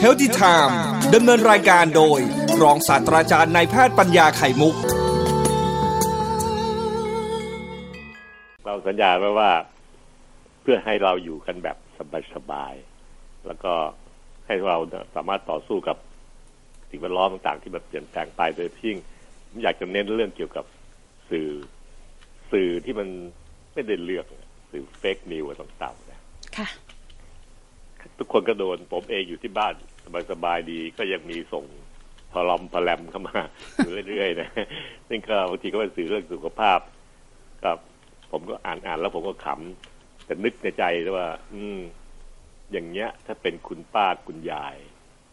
เฮลติไทม์ดำเนินรายการโดย รองศาสตราจารย์นายแพทย์ปัญญาไข่มุก เราสัญญาไว้ว่า เพื่อให้เราอยู่กันแบบสบายๆแล้วก็ให้เราสามารถต่อสู้กับสิ่งแวดล้อมต่างๆ ที่มันเปลี่ยนแปลงไปโดยพิงผมอยากจะเน้นเรื่องเกี่ยวกับสื่อ สื่อที่มันไม่ได้เลือกสื่อเฟกนิวต่างๆนะค่ะ ทุกคนก็โดน ผมเองอยู่ที่บ้านสบายๆดีก็ยังมีส่งพลอมพลแลมเข้ามาอยู่เรื่อยๆนะซึ่งก็บางทีก็เป็นสื่อเรื่องสุขภาพกับ ผมก็อ่านอ่านแล้วผมก็ขำแต่นึกในใจว่า อืม อย่างเงี้ย ถ้าเป็นคุณป้าคุณยาย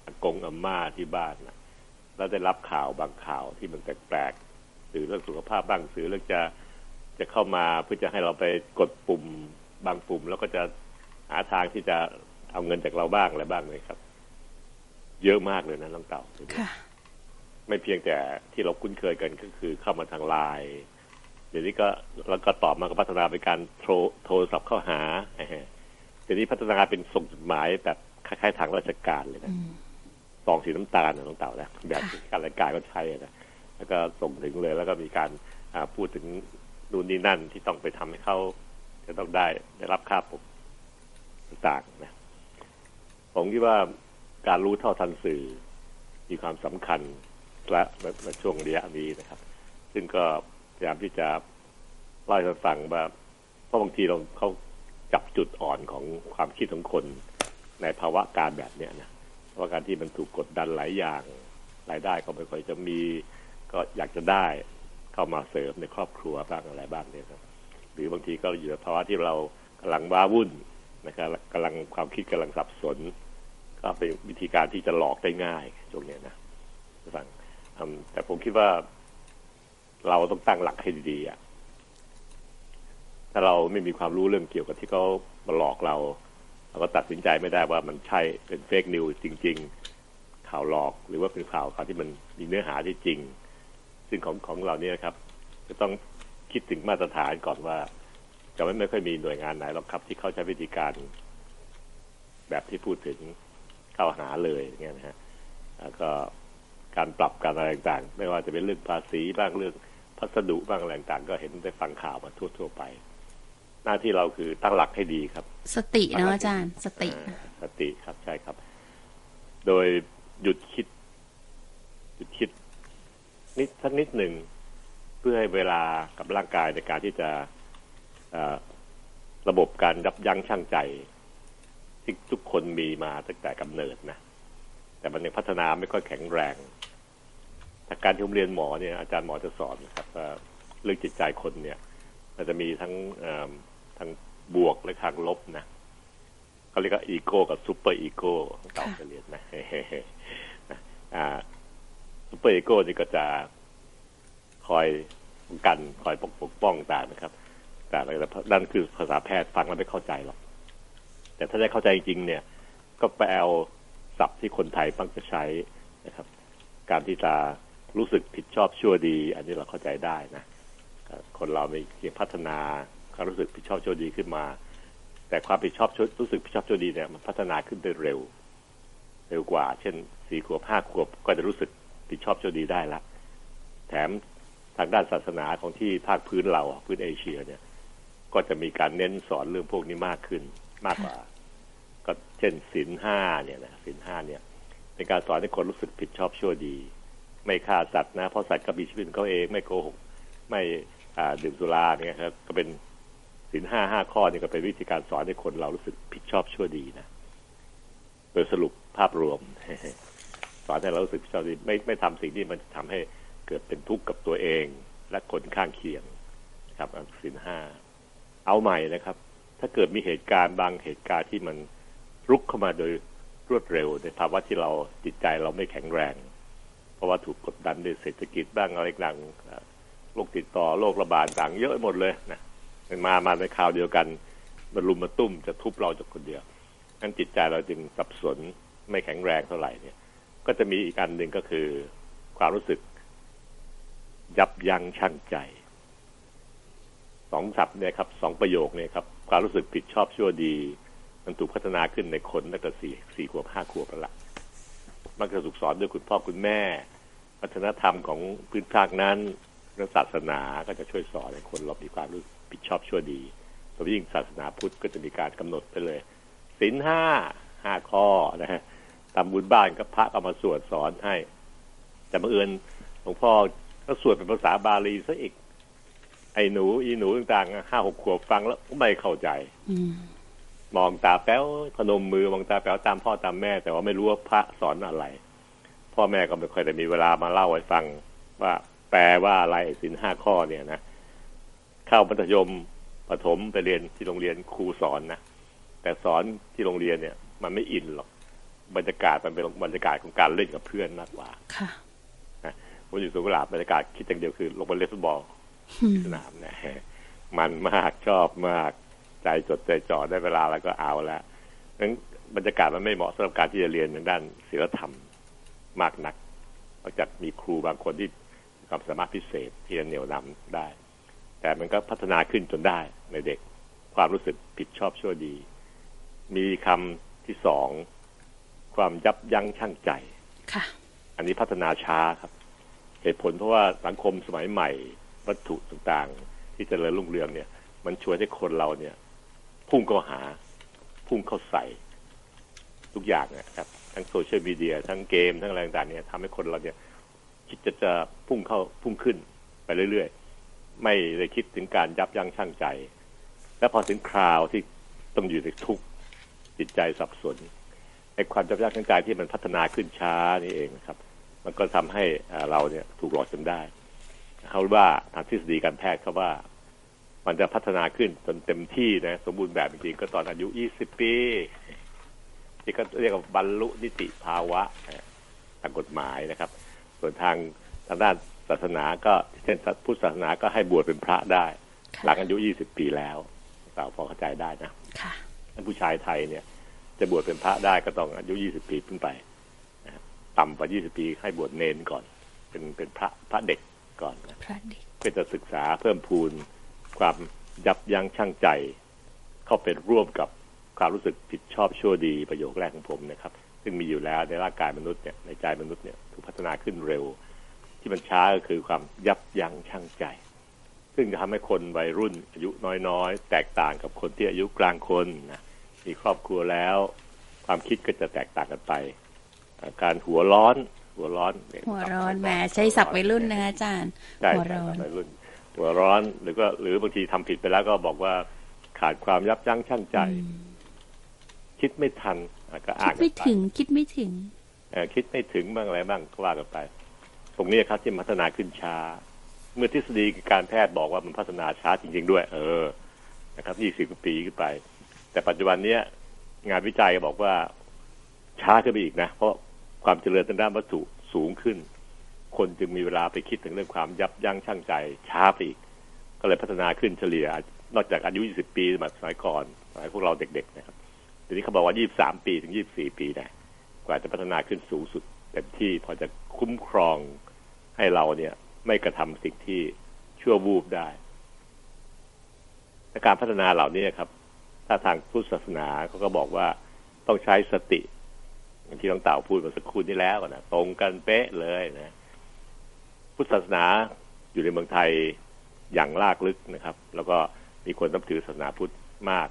อากงอาม่าที่บ้านนะแล้วได้รับข่าวบางข่าวที่มันแปลกๆสื่อเรื่องสุขภาพบ้างสื่อเรื่องจะจะเข้ามาเพื่อจะให้เราไปกดปุ่มบางปุ่ม แล้วก็จะหาทางที่จะ เอาเงินจากเราบ้างอะไรบ้างเลยครับ เยอะมากเลยนะน้องเต่าค่ะไม่เพียงแต่ที่เราคุ้นเคยกันก็คือเข้ามาทางไลน์เดี๋ยวนี้ก็แล้วก็ต่อมาก็พัฒนาเป็นการโทรโทรศัพท์เข้าหาเดี๋ยวนี้พัฒนาเป็นส่งจดหมายแบบคล้ายๆทางราชการเลยนะซองสีน้ำตาลนะน้องเต่านะแบบที่การรายการก็ใช้นะแล้วก็ส่งถึงเลย แล้วก็มีการอ่าพูดถึงนู่นนี่นั่นที่ต้องไปทำให้เขาจะต้องได้ได้รับค่าปกต่างๆนะ ผมคิดว่าการรู้เท่าทันสื่อมีความสำคัญและในช่วงระยะนี้นะครับ ซึ่งก็พยายามที่จะเล่าให้ฟังว่าเพราะบางทีเราเขาจับจุดอ่อนของความคิดของคน ในภาวะการแบบเนี้ยนะภาวะการที่มันถูกกดดันหลายอย่างรายได้ก็ไม่ค่อยจะมีก็อยากจะได้เข้ามาเสริมในครอบครัวบ้างอะไรบ้างเนี่ยครับ หรือบางทีก็อยู่ในภาวะที่เรากำลังว้าวุ่น นะครับกำลังความคิดกำลังสับสน ก็เป็นวิธีการที่จะหลอกได้ง่ายตรงนี้นะฟังแต่ผมคิดว่า เราต้องตั้งหลักให้ดีๆอะถ้าเราไม่มีความรู้เรื่องเกี่ยวกับที่เขามาหลอกเราเราก็ตัดสินใจไม่ได้ว่ามันใช่เป็นเฟกนิวจริง ๆ ข่าวหลอกหรือว่าเป็นข่าวข่าวที่มันมีเนื้อหาที่จริง ซึ่งของของเราเนี่ยครับ จะต้องคิดถึงมาตรฐานก่อนว่า จะไม่ไม่ค่อยมีหน่วยงานไหนหรอกครับ ที่เขาใช้วิธีการแบบที่พูดถึงเข้าหาเลยเงี้ยนะฮะแล้วก็การปรับการอะไรต่างๆ ไม่ว่าจะเป็นเรื่องภาษีบ้างเรื่องพัสดุบ้างอะไรต่างๆ ก็เห็นได้ฟังข่าวมาทั่วๆไป หน้าที่เราคือตั้งหลักให้ดีครับ สติเนาะอาจารย์ สติสติครับใช่ครับ โดยหยุดคิด หยุดคิด นิดสักนิดหนึ่งเพื่อให้เวลากับร่างกายในการที่จะ ระบบการยับยั้งชั่งใจ ที่ทุกคนมีมาตั้งแต่กำเนิดนะ แต่มันยังพัฒนาไม่ค่อยแข็งแรงถ้าการที่ผมเรียนหมอเนี่ยอาจารย์หมอจะสอนนะครับว่าเรื่องจิตใจคนเนี่ย มันจะมีทั้งทั้งบวกและทางลบนะเขาเรียกว่าอีโก้กับ superego เก่าจะเรียนนะ superego นี่ก็จะคอยกันคอยปกป้องต่างนะครับ แต่นั่นคือภาษาแพทย์ฟังแล้วไม่เข้าใจหรอก แต่ถ้าได้เข้าใจจริงเนี่ย ก็ไปเอาศัพท์ที่คนไทยมักจะใช้นะครับ การที่จะรู้สึกผิดชอบชั่วดี อันนี้เราเข้าใจได้นะคนเรามีเพียงพัฒนาความรู้สึกผิดชอบชั่วดีขึ้นมา แต่ความผิดชอบรู้สึกผิดชอบชั่วดีเนี่ยมันพัฒนาขึ้นได้เร็ว เร็วกว่า เช่นสี่ขวบห้าขวบก็จะรู้สึกผิดชอบชั่วดีได้ละแถมทางด้านศาสนาของที่ภาคพื้นเราพื้นเอเชียเนี่ย ก็จะมีการเน้นสอนเรื่องพวกนี้มากขึ้นมากกว่า ก็เช่นศีลห้าเนี่ยนะศีลห้าเนี่ยเป็นการสอนให้คนรู้สึกผิดชอบชั่วดี ไม่ฆ่าสัตว์นะ เพราะสัตว์ก็มีชีวิตเขาเองไม่โกหก ไม่ดื่มสุราเนี่ยครับก็เป็นศีลห้าห้าข้อนี่ก็เป็นวิธีการสอนให้คนเรารู้สึกผิดชอบชั่วดีนะโดยสรุปภาพรวม สอนให้เรารู้สึกผิดชอบดีไม่ไม่ทำสิ่งที่มันทำให้เกิดเป็นทุกข์กับตัวเอง และคนข้างเคียงครับศีลห้า เอาใหม่นะครับ ถ้าเกิดมีเหตุการณ์บางเหตุการณ์ที่มันรุกเข้ามาโดยรวดเร็วในภาวะที่เราจิตใจเราไม่แข็งแรง เพราะว่าถูกกดดันด้วยเศรษฐกิจบ้างอะไรต่างโรคติดต่อโรคระบาดต่างเยอะหมดเลยนะมันมามาในคราวเดียวกันมันรุมมาตุ้มจะทุบเราจากคนเดียวนั้นจิตใจเราจึงสับสนไม่แข็งแรงเท่าไหร่เนี่ย ก็จะมีอีกอันหนึ่งก็คือความรู้สึก ยับยั้งชั่งใจ สองศัพท์เนี่ยครับสองประโยคเนี่ยครับความรู้สึกผิดชอบชั่วดี มันถูกพัฒนาขึ้นในคนตั้งแต่สี่สี่ขวบห้าขวบแล้วละมันจะถูกสอนด้วยคุณพ่อคุณแม่ วัฒนธรรมของพื้นภาคนั้นเรื่องศาสนาก็จะช่วยสอนให้คนเรามีความรู้ผิดชอบชั่วดีโดยยิ่งศาสนาพุทธก็จะมีการกำหนดไปเลยศีลห้าห้าข้อนะฮะทำบุญบ้านก็พระก็มาสวดสอนให้ แต่บังเอิญหลวงพ่อก็สวดเป็นภาษาบาลีซะอีก ไอ้หนู อีหนูต่างๆห้าหกขวบฟังแล้วไม่เข้าใจอืมมองตาแป๊วพนมมือมองตาแป๊วตามพ่อตามแม่ แต่ว่าไม่รู้ว่าพระสอนอะไร พ่อแม่ก็ไม่ค่อยได้มีเวลามาเล่าให้ฟัง ว่าแปลว่าอะไรสินห้าข้อเนี่ยนะเข้ามัธยมประถมไปเรียนที่โรงเรียนครูสอนนะแต่สอนที่โรงเรียนเนี่ย มันไม่อินหรอกบรรยากาศมันเป็นบรรยากาศของการเล่นกับเพื่อนมากกว่า ค่ะผมอยู่สุขลาบบรรยากาศคิดอย่างเดียวคือลงไปเล่นฟุตบอลอืม สนามนะมันมากชอบมากใจจดใจจ่อได้เวลาแล้วก็เอาแล้วนั้นบรรยากาศมันไม่เหมาะสำหรับการที่จะเรียนทางด้านศิลธรรมมากนักนอกจากมีครูบางคนที่มีความสามารถพิเศษที่จะเหนี่ยวนำได้ แต่มันก็พัฒนาขึ้นจนได้ในเด็กความรู้สึกผิดชอบชั่วดี มีคำที่สองความยับยั้งชั่งใจค่ะ อันนี้พัฒนาช้าครับ เหตุผลเพราะว่าสังคมสมัยใหม่ วัตถุต่างๆ ที่เจริญรุ่งเรืองเนี่ย มันชวนให้คนเราเนี่ย พุ่งเข้าหา พุ่งเข้าใส่ ทุกอย่างนะครับ ทั้งโซเชียลมีเดีย ทั้งเกม ทั้งอะไรต่างๆเนี่ยทำให้คนเราเนี่ย คิดจะจะพุ่งเข้าพุ่งขึ้นไปเรื่อยๆ ไม่ได้คิดถึงการยับยั้งชั่งใจ และพอถึงคราวที่ต้องอยู่ในทุกข์จิตใจสับสนไอ้ความยับยั้งชั่งใจที่มันพัฒนาขึ้นช้านี่เองนะครับ มันก็ทำให้เราเนี่ยถูกหลอกจนได้ เขาว่าทางทฤษฎีการแพทย์เขาว่า มันจะพัฒนาขึ้นจนเต็มที่นะ สมบูรณ์แบบจริงๆก็ตอนอายุ 20 ปี ที่ก็เรียกว่าบรรลุนิติภาวะนะทางกฎหมายนะครับ ส่วนทางทางด้านศาสนาก็เช่นพุทธศาสนาก็ให้บวชเป็นพระได้ค่ะหลังอายุ 20 ปีแล้วเราพอเข้าใจได้นะค่ะท่านผู้ชายไทยเนี่ย จะบวชเป็นพระได้ก็ต้องอายุ 20 ปีขึ้นไปนะครับต่ำกว่า 20 ปีให้บวชเนนก่อน เป็นเป็นพระพระเด็ก ก่อนนะพระเด็กเพื่อจะศึกษาเพิ่มพูนความยับยั้งชั่งใจ เข้าเป็นร่วมกับความรู้สึกผิดชอบชั่วดีประโยคแรกของผมนะครับ ซึ่งมีอยู่แล้วในร่างกายมนุษย์เนี่ยในใจมนุษย์เนี่ยถูกพัฒนาขึ้นเร็ว ที่มันช้าก็คือความยับยั้งชั่งใจ ซึ่งจะทำให้คนวัยรุ่นอายุน้อยๆ แตกต่างกับคนที่อายุกลางคนนะมีครอบครัวแล้ว ความคิดก็จะแตกต่างกันไปอ่าการหัวร้อน หัวร้อนเยหัวร้อนแหมใช้ศัพท์วัยรุ่นนะคะอาจารย์ใช่หัวใช่ร้อนวัยรุ่น หัวร้อนหรือก็หรือบางทีทำผิดไปแล้วก็บอกว่าขาดความยับยั้งชั่งใจอืมคิดไม่ทันอะก็คิอ่าดนไม่กันปถึง คิดไม่ถึงเอ่อคิดไม่ถึงบ้างอะไรบ้างก็ว่ากันไป ตรงนี้ครับที่พัฒนาขึ้นช้า เมื่อทฤษฎีการแพทย์บอกว่ามันพัฒนาช้าจริง ๆ ด้วย เออ นะครับยี่สิบปีขึ้นไป แต่ปัจจุบันเนี้ย งานวิจัยบอกว่าช้าขึ้นไปอีกนะ เพราะ ความเจริญทางด้านวัตถุสูงขึ้น คนจึงมีเวลาไปคิดถึงเรื่องความยับยั้งชั่งใจช้าไปอีก ก็เลยพัฒนาขึ้นเฉลี่ย นอกจากอายุ 20 ปีสมัยก่อนสมัยพวกเราเด็กๆนะครับทีนี้เขาบอกว่า 23 ปีถึง 24 ปีนะกว่าจะพัฒนาขึ้นสูงสุดเต็มที่พอจะคุ้มครองให้เราเนี่ย ไม่กระทำสิ่งที่ชั่ววูบได้และการพัฒนาเหล่านี้ครับ ถ้าทางพุทธศาสนาเขาก็บอกว่าต้องใช้สติ อย่างที่น้องเต่าพูดมื่อสักครู่นี้แล้วนะตรงกันเป๊ะเลยนะพุทธศาสนาอยู่ในเมืองไทยอย่างลากลึกนะครับ แล้วก็มีคนนับถือศาสนาพุทธมาก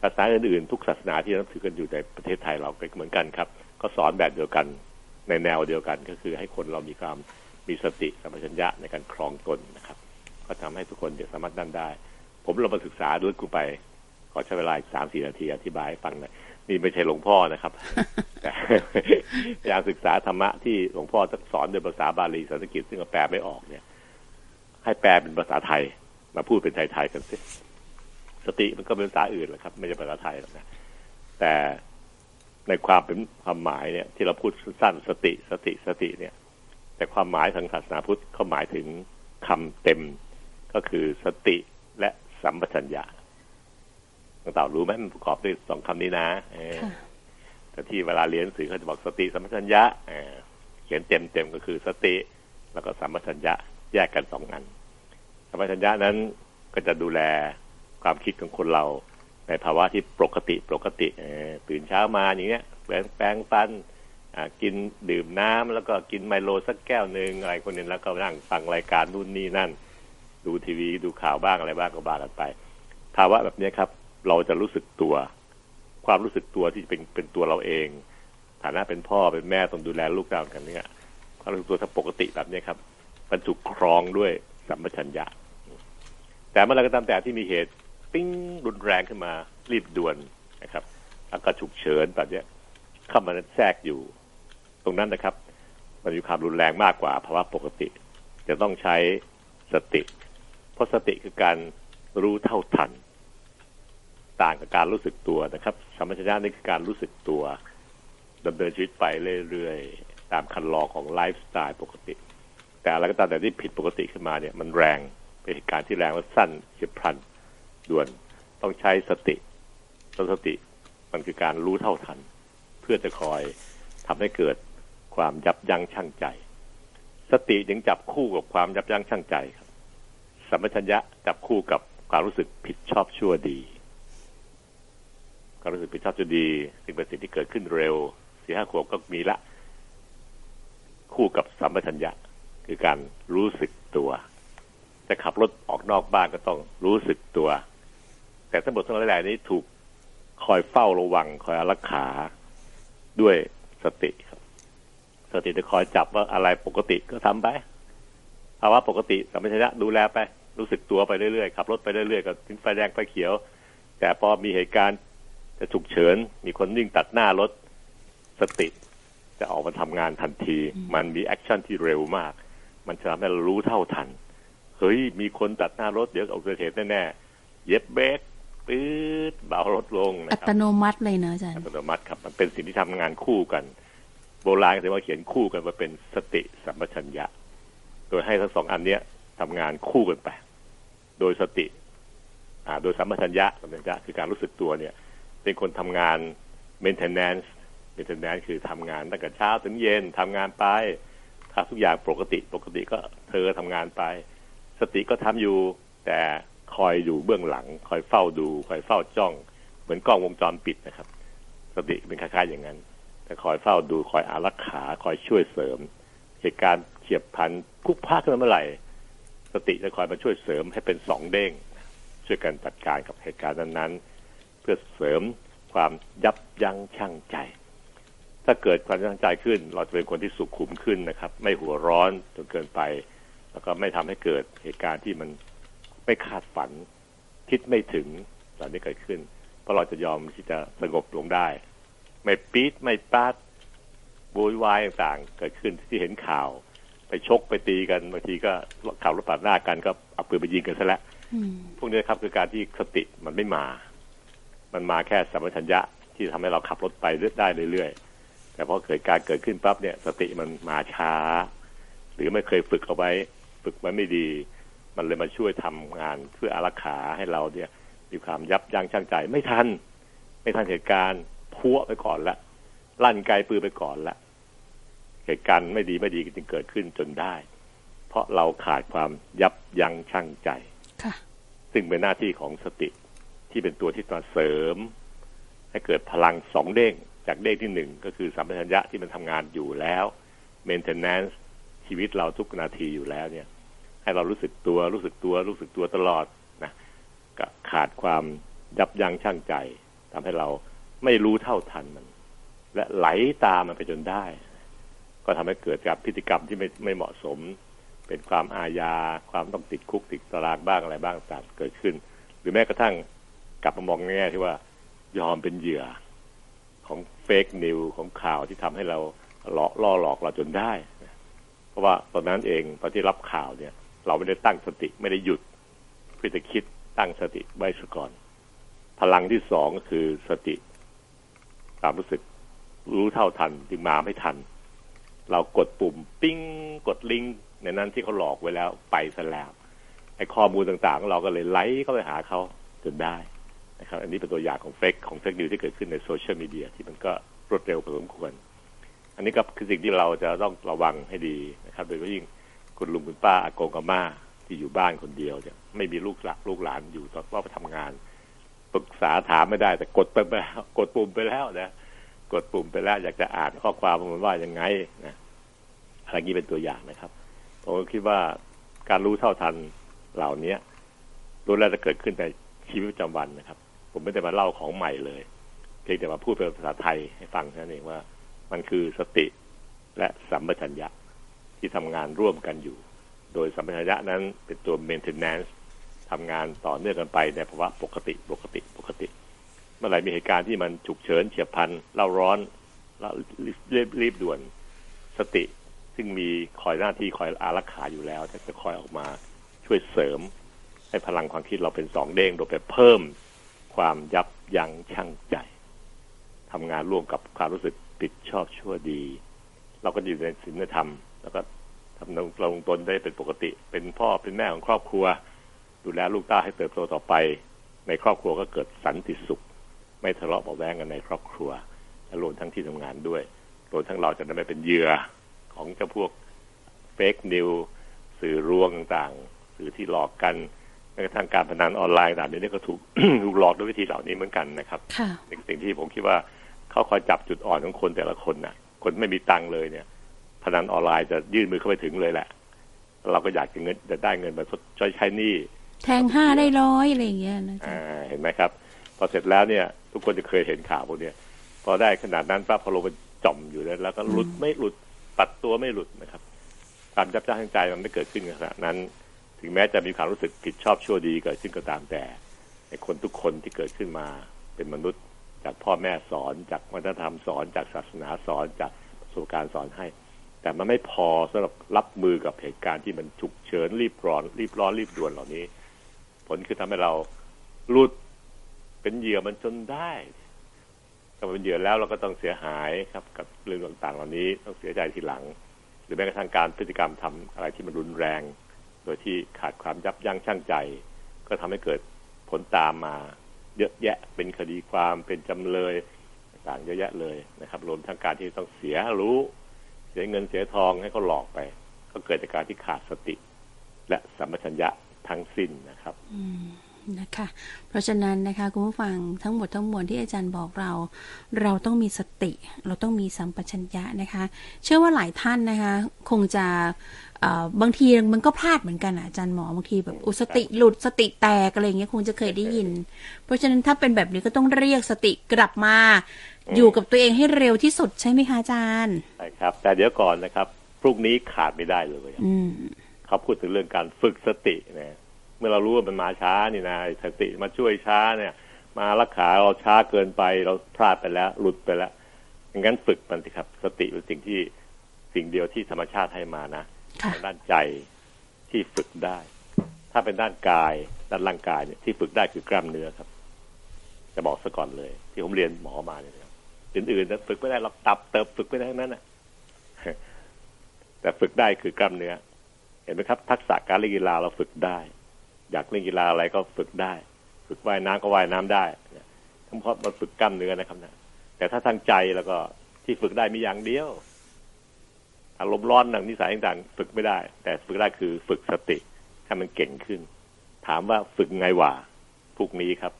ศาสนาอื่นๆ ทุกศาสนาที่นับถือกันอยู่ในประเทศไทยเราก็เหมือนกันครับ ก็สอนแบบเดียวกันในแนวเดียวกันก็คือให้คนเรามีความมีสติสัมปชัญญะในการครองตนนะครับ ก็ทำให้ทุกคนเดี๋ยวสามารถนั่นได้ ผมเรามาศึกษาด้วยกูไป อใช้เวลาอีกสามสี่นาทีอธิบายให้ฟังหน่อยนี่ไม่ใช่หลวงพ่อนะครับแต่พยายามศึกษาธรรมะที่หลวงพ่อสอนด้วยภาษาบาลีสันสกฤตซึ่งแปลไม่ออกเนี่ย ให้แปลเป็นภาษาไทย มาพูดเป็นไทยๆกันสิสติมันก็เป็นภาษาอื่นแหละครับ ไม่ใช่ภาษาไทยหรอกนะแต่ในความเป็นความหมายเนี่ย ที่เราพูดสั้นสติสติสติเนี่ย แต่ความหมายทางศาสนาพุทธเขาหมายถึงคำเต็มก็คือสติและสัมปชัญญะ ต่างเต่ารู้ไหมมันประกอบด้วยสองคำนี้นะเออค่ะแต่ที่เวลาเรียนหนังสือเขาจะบอกสติสัมปชัญญะเอ่อเขียนเต็มเต็มๆก็คือสติ แล้วก็สัมปชัญญะแยกกันสองอันสัมปชัญญะนั้นก็จะดูแลความคิดของคนเรา ในภาวะที่ปกติปกติตื่นเช้ามาอย่างเงี้ยแปรงแปรงฟันกินดื่มน้ำแล้วก็กินไมโลสักแก้วหนึ่งอะไรคนนึงแล้วก็นั่งฟังรายการนู่นนี่นั่น ดูทีวีดูข่าวบ้างอะไรบ้างก็บ้ากันไป ภาวะแบบนี้ครับ เราจะรู้สึกตัว ความรู้สึกตัวที่เป็นเป็นตัวเราเอง ฐานะเป็นพ่อเป็นแม่ต้องดูแลลูกเรากันเนี่ยความรู้สึกตัวถ้าปกติแบบนี้ครับมันถูกครองด้วยสัมปชัญญะ แต่เมื่อไรก็ตามแต่ที่มีเหตุปิ้งรุนแรงขึ้นมารีบด่วนนะครับแล้วก็ฉุกเฉินแบบนี้เข้ามาแทรกอยู่ ตรงนั้นนะครับ มันมีความรุนแรงมากกว่าภาวะปกติ จะต้องใช้สติ เพราะสติคือการรู้เท่าทัน ต่างกับการรู้สึกตัวนะครับสัมปชัญญะนี่คือการรู้สึกตัวดำเนินชีวิตไปเรื่อยๆตามคันลองของไลฟ์สไตล์ปกติ แต่อะไรก็ตามแต่ที่ผิดปกติขึ้นมาเนี่ย มันแรงเป็นเหตุการณ์ที่แรงและสั้นเฉียบพลันด่วนต้องใช้สติสติ มันคือการรู้เท่าทัน เพื่อจะคอยทำให้เกิดความยับยั้งชั่งใจ สติยังจับคู่กับความยับยั้งชั่งใจครับสัมปชัญญะจับคู่กับความรู้สึกผิดชอบชั่วดี ความรู้สึกผิดชอบชั่วดี ซึ่งเป็นสิ่งที่เกิดขึ้นเร็วสี่ห้าขวบก็มีละ คู่กับสัมปชัญญะ คือการรู้สึกตัวจะขับรถออกนอกบ้านก็ต้องรู้สึกตัว แต่ทั้งหมดทั้งหลายนี้ถูกคอยเฝ้าระวัง คอยรักขาด้วยสติครับ สติจะคอยจับว่าอะไรปกติก็ทำไปภาวะปกติสัมปชัญญะดูแลไป รู้สึกตัวไปเรื่อยๆขับรถไปเรื่อยๆก็ทิ้งไฟแดงไฟเขียว แต่พอมีเหตุการณ์ จะฉุกเฉิน มีคนวิ่งตัดหน้ารถสติจะออกมาทำงานทันที มันมี action ที่เร็วมาก มันจะทำให้เรารู้เท่าทัน เฮ้ย มีคนตัดหน้ารถ เดี๋ยวอุบัติเหตุแน่ๆ เหยียบเบรกปื๊ดเบารถลงนะครับอัตโนมัติเลยนะอาจารย์อัตโนมัติครับ มันเป็นสิ่งที่ทำงานคู่กัน โบราณก็จะว่าเขียนคู่กันมาเป็นสติสัมปชัญญะ โดยให้ทั้งสองอันเนี้ยทำงานคู่กันไป โดยสติ อ่า โดยสัมปชัญญะสัมปชัญญะคือการรู้สึกตัวเนี่ย เป็นคนทำงาน maintenance maintenance คือทำงานตั้งแต่เช้าถึงเย็นทำงานไปถ้าทุกอย่างปกติปกติก็เธอทำงานไป สติก็ทำอยู่ แต่คอยอยู่เบื้องหลัง คอยเฝ้าดู คอยเฝ้าจ้อง เหมือนกล้องวงจรปิดนะครับ สติเป็นคล้ายๆอย่างนั้น แต่คอยเฝ้าดูคอยอารักขา คอยช่วยเสริม เหตุการณ์เฉียบพลันคุกพาขึ้นมาเมื่อไหร่ สติจะคอยมาช่วยเสริมให้เป็นสองเด้งช่วยกันจัดการกับเหตุการณ์นั้นๆ พื่อเสริมความยับยั้งชั่งใจ ถ้าเกิดความยั้งใจขึ้น เราจะเป็นคนที่สุขุมขึ้นนะครับ ไม่หัวร้อนจนเกินไป แล้วก็ไม่ทำให้เกิดเหตุการณ์ที่มันไม่คาดฝัน คิดไม่ถึงเหล่านี้เกิดขึ้น เพราะเราจะยอมที่จะสงบลงได้ ไม่ปี๊ดไม่ปาดโวยวายต่างๆเกิดขึ้นที่เห็นข่าว ไปชกไปตีกันบางทีก็ข่าวรถปาดหน้ากันก็เอาปืนไปยิงกันซะแล้วพวกนี้ครับคือการที่สติมันไม่มา มันมาแค่สัมปชัญญะที่ทำให้เราขับรถไปได้เรื่อยๆ แต่พอเกิดการเกิดขึ้นปั๊บเนี่ยสติมันมาช้า หรือไม่เคยฝึกเอาไว้ ฝึกไว้ไม่ดี มันเลยมาช่วยทำงานเพื่ออารักขาให้เราเนี่ยมีความยับยั้งชั่งใจไม่ทัน ไม่ทันเหตุการณ์พัวไปก่อนละลั่นไกลปืนไปก่อนละเหตุการณ์ไม่ดีไม่ดีก็จึงเกิดขึ้นจนได้ เพราะเราขาดความยับยั้งชั่งใจซึ่งเป็นหน้าที่ของสติ ที่เป็นตัวที่มาเสริม ให้เกิดพลังสองเด้ง จากเด้งที่หนึ่งก็คือสัมปชัญญะที่มันทำงานอยู่แล้ว maintenance ชีวิตเราทุกนาทีอยู่แล้วเนี่ย ให้เรารู้สึกตัวรู้สึกตัวรู้สึกตัวตลอดนะก็ขาดความยับยั้งชั่งใจทำให้เราไม่รู้เท่าทันมัน และไหลตามมันไปจนได้ ก็ทำให้เกิดกับพฤติกรรมที่ไม่ไม่เหมาะสม เป็นความอาญาความต้องติดคุกติดตารางบ้างอะไรบ้างต่างเกิดขึ้น หรือแม้กระทั่ง กลับมามองแง่ที่ว่ายอมเป็นเหยื่อของเฟกนิวของข่าวที่ทำให้เราหลอกล่อหลอกเราจนได้ เพราะว่าตอนนั้นเองตอนที่รับข่าวเนี่ย เราไม่ได้ตั้งสติไม่ได้หยุดเพื่อจะคิดตั้งสติไว้ซะก่อน พลังที่สองก็คือสติตามรู้สึกรู้เท่าทันจึงมาไม่ทัน เรากดปุ่มปิ้งกดลิงก์ในนั้นที่เขาหลอกไว้แล้วไปซะแล้วไอ้ข้อมูลต่างๆ เราก็เลยไล่เข้าไปหาเขาจนได้ นะครับอันนี้เป็นตัวอย่างของเฟกของเฟกนิวที่เกิดขึ้นในโซเชียลมีเดียที่มันก็รวดเร็วพอสมควร อันนี้ก็คือสิ่งที่เราจะต้องระวังให้ดีนะครับ โดยเฉพาะยิ่งคุณลุงคุณป้าอากงอาม่าที่อยู่บ้านคนเดียวเนี่ยไม่มีลูกหลานลูกหลานอยู่ตอนว่าไปทำงานปรึกษาถามไม่ได้ แต่กดไปแล้วกดปุ่มไปแล้วนะกดปุ่มไปแล้วอยากจะอ่านข้อความมันว่ายังไงนะอะไรนี้เป็นตัวอย่างนะครับผมคิดว่าการรู้เท่าทันเหล่านี้รู้แล้วจะเกิดขึ้นในชีวิตประจำวันนะครับ ผมไม่ได้มาเล่าของใหม่เลย เพียงแต่มาพูดเป็นภาษาไทยให้ฟังนั้นเองว่า มันคือสติและสัมปชัญญะที่ทำงานร่วมกันอยู่ โดยสัมปชัญญะนั้นเป็นตัว maintenance ทำงานต่อเนื่องกันไปในภาวะปกติปกติปกติ เมื่อไหร่มีเหตุการณ์ที่มันฉุกเฉินเฉียบพลันเล่าร้อนแล้วรีบด่วนสติ ซึ่งมีคอยหน้าที่คอยอารักขาอยู่แล้วจะคอยออกมาช่วยเสริม ให้พลังความคิดเราเป็นสองเด้งโดยไปเพิ่ม ความยับยั้งชั่งใจทำงานร่วมกับความรู้สึกผิดชอบชั่วดี เราก็อยู่ในศีลธรรม แล้วก็ทำลงตนได้เป็นปกติ เป็นพ่อเป็นแม่ของครอบครัว ดูแลลูกต้าให้เติบโตต่อไป ในครอบครัวก็เกิดสันติสุข ไม่ทะเลาะเบาแวงกันในครอบครัวและรวมทั้งที่ทำงานด้วยรวมทั้งเราจะได้ไม่เป็นเหยื่อของเจ้าพวกเฟกนิวสื่อรวงต่างๆสื่อที่หลอกกัน แม้กระทั่งการพนันออนไลน์ต่างๆนี้ก็ถูกถูกหลอกด้วยวิธีเหล่านี้เหมือนกันนะครับค่ะสิ่งที่ผมคิดว่าเขาคอยจับจุดอ่อนของคนแต่ละคนน่ะ คนไม่มีตังค์เลยเนี่ย พนันออนไลน์จะยื่นมือเข้าไปถึงเลยแหละ เราก็อยากจะเงินจะได้เงินมาชดใช้ใช้หนี้แทงห้าได้ร้อยอะไรอย่างเงี้ยนะจ๊ะอ่าเห็นไหมครับ พอเสร็จแล้วเนี่ย ทุกคนจะเคยเห็นข่าวพวกเนี้ยพอได้ขนาดนั้นปั๊บพอลงไปจ่อมอยู่แล้วแล้วก็หลุดไม่หลุดปัดตัวไม่หลุดนะครับความจับจ้างทางใจมันไม่เกิดขึ้นขณะนั้น ถึงแม้จะมีความรู้สึกผิดชอบชั่วดีเกิดขึ้นก็ตามแต่ในคนทุกคนที่เกิดขึ้นมาเป็นมนุษย์ จากพ่อแม่สอนจากวัฒนธรรมสอนจากศาสนาสอนจากประสบการณ์สอนให้ แต่มันไม่พอสำหรับรับมือกับเหตุการณ์ที่มันฉุกเฉินรีบร้อน รีบร้อนรีบด่วนเหล่านี้ ผลคือทำให้เราหลุดเป็นเหยื่อมันจนได้ถ้าเป็นเหยื่อแล้วเราก็ต้องเสียหายครับ กับเรื่องต่างๆ เหล่านี้ต้องเสียใจทีหลัง หรือแม้กระทั่งการพฤติกรรมทำอะไรที่มันรุนแรง โดยที่ขาดความยับยั้งชั่งใจ ก็ทำให้เกิดผลตามมาเยอะแยะเป็นคดีความเป็นจำเลยต่างเยอะแยะเลยนะครับรวมทั้งการที่ต้องเสียรู้เสียเงินเสียทองให้เขาหลอกไป ก็เกิดจากการที่ขาดสติ และสัมปชัญญะทั้งสิ้นนะครับอื นะคะ เพราะฉะนั้นนะคะคุณผู้ฟังทั้งหมดทั้งมวลที่อาจารย์บอกเรา เราต้องมีสติ เราต้องมีสัมปชัญญะนะคะ เชื่อว่าหลายท่านนะคะ คงจะเอ่อบางทีมันก็พลาดเหมือนกันอะอาจารย์หมอบางทีแบบอุยสติหลุดสติแตกอะไรอย่างเงี้ยคงจะเคยได้ยิน เพราะฉะนั้นถ้าเป็นแบบนี้ก็ต้องเรียกสติกลับมา อยู่กับตัวเองให้เร็วที่สุดใช่ไหมคะอาจารย์ใช่ครับ แต่เดี๋ยวก่อนนะครับพรุ่งนี้ขาดไม่ได้เลยอืมเขาพูดถึงเรื่องการฝึกสตินะ เมื่อเรารู้ว่ามันมาช้านี่นะสติมาช่วยช้าเนี่ย มารักษาเราช้าเกินไปเราพลาดไปแล้ว หลุดไปแล้วอย่างนั้นฝึกมันสิครับ สติเป็นสิ่งที่สิ่งเดียวที่ธรรมชาติให้มานะค่ะทางด้านใจที่ฝึกได้ ถ้าเป็นด้านกายด้านร่างกายเนี่ยที่ฝึกได้คือกล้ามเนื้อครับ จะบอกซะก่อนเลย ที่ผมเรียนหมอมาเนี่ยนะครับอื่นๆนะฝึกไม่ได้หรอกตับเติบฝึกไม่ได้ทั้งนั้นนะแต่ฝึกได้คือกล้ามเนื้อ เห็นไหมครับ ทักษะการเล่นกีฬาเราฝึกได้ อยากเล่นกีฬาอะไรก็ฝึกได้ ฝึกว่ายน้ำก็ว่ายน้ำได้ทั้งเพราะมันฝึกกล้ามเนื้อนะครับนะแต่ถ้าทางใจแล้วก็ที่ฝึกได้มีอย่างเดียว อารมณ์ร้อนหนังนิสัยต่างๆฝึกไม่ได้ แต่ฝึกได้คือฝึกสติให้มันเก่งขึ้น ถามว่าฝึกไงวะพวกนี้ครับ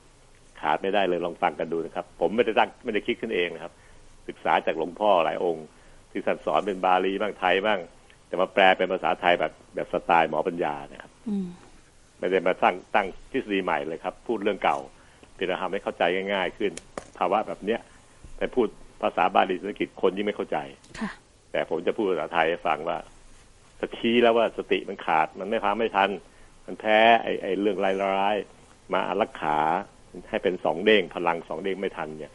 ขาดไม่ได้เลยลองฟังกันดูนะครับ ผมไม่ได้ตั้งไม่ได้คิดขึ้นเองนะครับ ศึกษาจากหลวงพ่อหลายองค์ ที่ท่นสอนเป็นบาลีบ้างไทยบ้าง แต่มาแปลเป็นภาษาไทยแบบแบบสไตล์หมอปัญญานะครับอื ไม่ได้มาสร้างตั้งทฤษฎีใหม่เลยครับ พูดเรื่องเก่าเพื่อทำให้เข้าใจง่าย ๆ ขึ้น ภาวะแบบเนี้ยแต่พูดภาษาบาลีสันสกฤตคนยิ่งไม่เข้าใจค่ะแต่ผมจะพูดภาษาไทยให้ฟังว่าสชี้แล้วว่าสติมันขาด มันไม่พาไม่ทัน มันแพ้ไอ้ไอ้เรื่องร้ายๆมาอารักขาให้เป็นสองเด้งพลังสองเด้งไม่ทันเนี่ย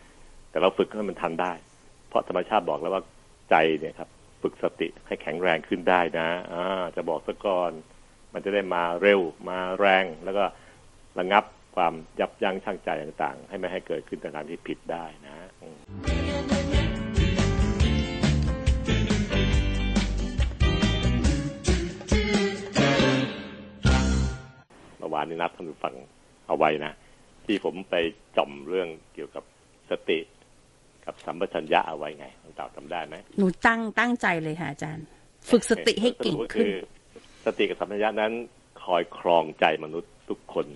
แต่เราฝึกให้มันทันได้ เพราะธรรมชาติบอกแล้วว่าใจเนี่ยครับ ฝึกสติให้แข็งแรงขึ้นได้นะอ่าจะบอกซะก่อน มันจะได้มาเร็วมาแรง แล้วก็ระงับความยับยั้งชั่งใจต่างๆ ให้ไม่ให้เกิดขึ้นในทางที่ผิดได้นะอืมเมื่อวานนี้นัดท่านผู้ฟังเอาไว้นะ ที่ผมไปจ่อมเรื่องเกี่ยวกับสติกับสัมปชัญญะเอาไว้ไงคุณเต่าจำได้ไหมหนูตั้งตั้งใจเลยค่ะอาจารย์ ฝึกสติให้เก่งสรุปขึ้นคือ สติกับสัมปชัญญะนั้นคอยครองใจมนุษย์ทุกคน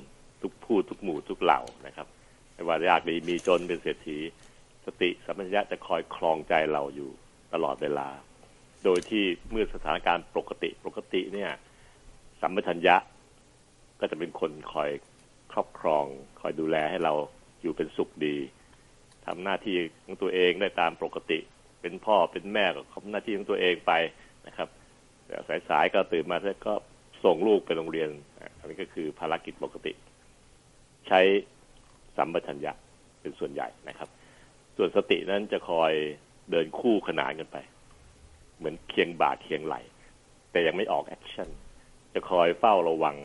ทุกผู้ทุกหมู่ทุกเหล่านะครับไม่ว่ายากดีมีจนเป็นเศรษฐี สติสัมปชัญญะจะคอยคลองใจเราอยู่ตลอดเวลา โดยที่เมื่อสถานการณ์ปกติปกติเนี่ย สัมปชัญญะก็จะเป็นคนคอยครอบครอง คอยดูแลให้เราอยู่เป็นสุขดีทำหน้าที่ของตัวเองได้ตามปกติ เป็นพ่อเป็นแม่ก็ทำหน้าที่ของตัวเองไปนะครับ สายๆก็ตื่นมาแล้วก็ส่งลูกไปโรงเรียน อันนี้ก็คือภารกิจปกติ ใช้สัมปชัญญะเป็นส่วนใหญ่นะครับ ส่วนสตินั้นจะคอยเดินคู่ขนานกันไป เหมือนเคียงบ่าเคียงไหล แต่ยังไม่ออกแอคชั่น จะคอยเฝ้าระวัง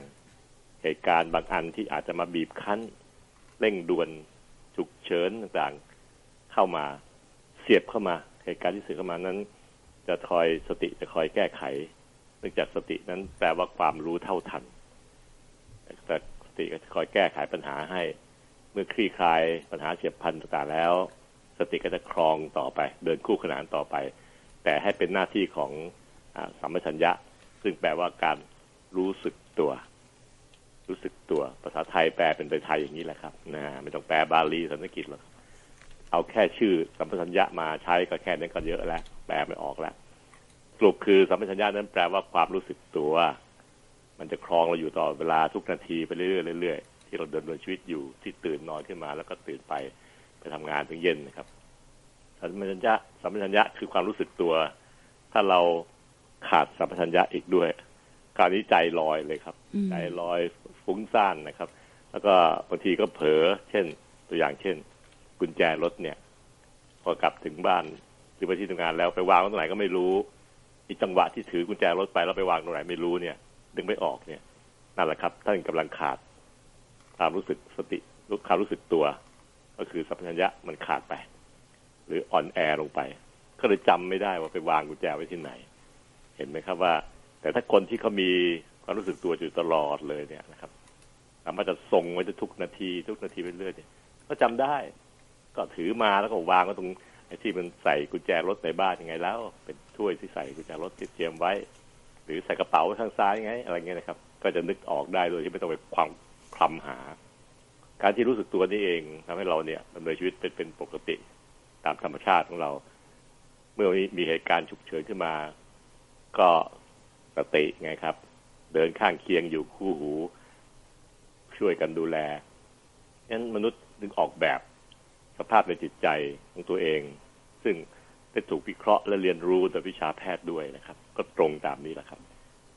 เหตุการณ์บางอันที่อาจจะมาบีบคั้น เร่งด่วนฉุกเฉินต่างๆเข้ามาเสียบเข้ามา เหตุการณ์ที่เสียบเข้ามานั้น จะคอยสติจะคอยแก้ไขเนื่องจากสตินั้นแปลว่าความรู้เท่าทัน แต่สติก็จะคอยแก้ไขปัญหาให้ เมื่อคลี่คลายปัญหาเฉียบพลันต่างๆแล้ว สติก็จะครองต่อไป เดินคู่ขนานต่อไป แต่ให้เป็นหน้าที่ของอสัมปชัญญะ ซึ่งแปลว่าการรู้สึกตัว รู้สึกตัว ภาษาไทยแปลเป็นไทยอย่างนี้แหละครับนะไม่ต้องแปลบาลีสันสกฤตหรอก เอาแค่ชื่อสัมปชัญญะมาใช้ก็แค่นั้นก็เยอะแล้วแปลไม่ออกแล้วสรุปคือสัมปชัญญะนั้นแปลว่าความรู้สึกตัว มันจะครองเราอยู่ต่อเวลาทุกนาทีไปเรื่อยๆเรื่อยๆที่เราเดินดนชีวิตอยู่ที่ตื่นนอนขึ้นมา แล้วก็ตื่นไปไปทำงานถึงเย็นนะครับ สัมปชัญญะสัมปชัญญะคือความรู้สึกตัว ถ้าเราขาดสัมปชัญญะอีกด้วยการนี้ใจลอยเลยครับ ใจลอยฟุ้งซ่านนะครับ แล้วก็บางทีก็เผลอเช่นตัวอย่างเช่น กุญแจรถเนี่ย พอกลับถึงบ้านหรือไปที่ทำงานแล้วไปวางตรงไหนก็ไม่รู้อีจังหวะที่ถือกุญแจรถไปแล้วไปวางตรงไหนไม่รู้เนี่ย ดึงไม่ออกเนี่ยนั่นแหละครับ ท่านกำลังขาดความรู้สึกสติรู้ความรู้สึกตัว ก็คือสัพพัญญะมันขาดไป หรืออ่อนแอลงไป ก็เลยจำไม่ได้ว่าไปวางกุญแจไว้ที่ไหน เห็นไหมครับว่า แต่ถ้าคนที่เขามีความรู้สึกตัวอยู่ตลอดเลยเนี่ยนะครับสามารถจะส่งไว้ทุกนาที ทุกนาทีไปเรื่อยๆก็จำได้ ก็ถือมาแล้วก็วางไว้ตรงไอ้ที่มันใส่กุญแจรถในบ้านยังไงแล้ว เป็นถ้วยที่ใส่กุญแจรถที่เตรียมไว้ หรือใส่กระเป๋าทางซ้ายไง อะไรเงี้ยนะครับ ก็จะนึกออกได้โดยที่ไม่ต้องไปความคลำหา การที่รู้สึกตัวนี่เองทำให้เราเนี่ยดำเนินชีวิตเป็นเป็นปกติ ตามธรรมชาติของเรา เมื่อมีเหตุการณ์ฉุกเฉินขึ้นมา ก็สติไงครับ เดินข้างเคียงอยู่คู่หู ช่วยกันดูแลงั้นมนุษย์ดึงออกแบบ สภาพในจิตใจของตัวเอง ซึ่งได้ถูกวิเคราะห์และเรียนรู้โดยวิชาแพทย์ด้วยนะครับ ก็ตรงตามนี้แหละครับ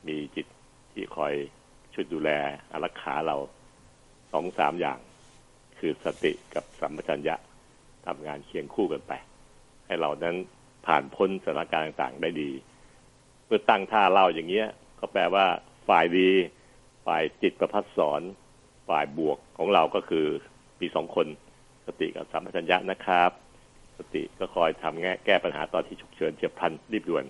มีจิตที่คอยช่วยดูแลอารักขาเราสองสามอย่าง คือสติกับสัมปชัญญะทำงานเคียงคู่กันไป ให้เรานั้นผ่านพ้นสถานการณ์ต่างๆ ได้ดี เมื่อตั้งท่าเล่าอย่างเงี้ย ก็แปลว่าฝ่ายดี ฝ่ายจิตประพัดสอน ฝ่ายบวกของเราก็คือมีสองคน สติกับสัมปชัญญะนะครับ สติก็คอยทำแก้แก้ปัญหาตอนที่ฉุกเฉินเฉียบพลันรีบด่วน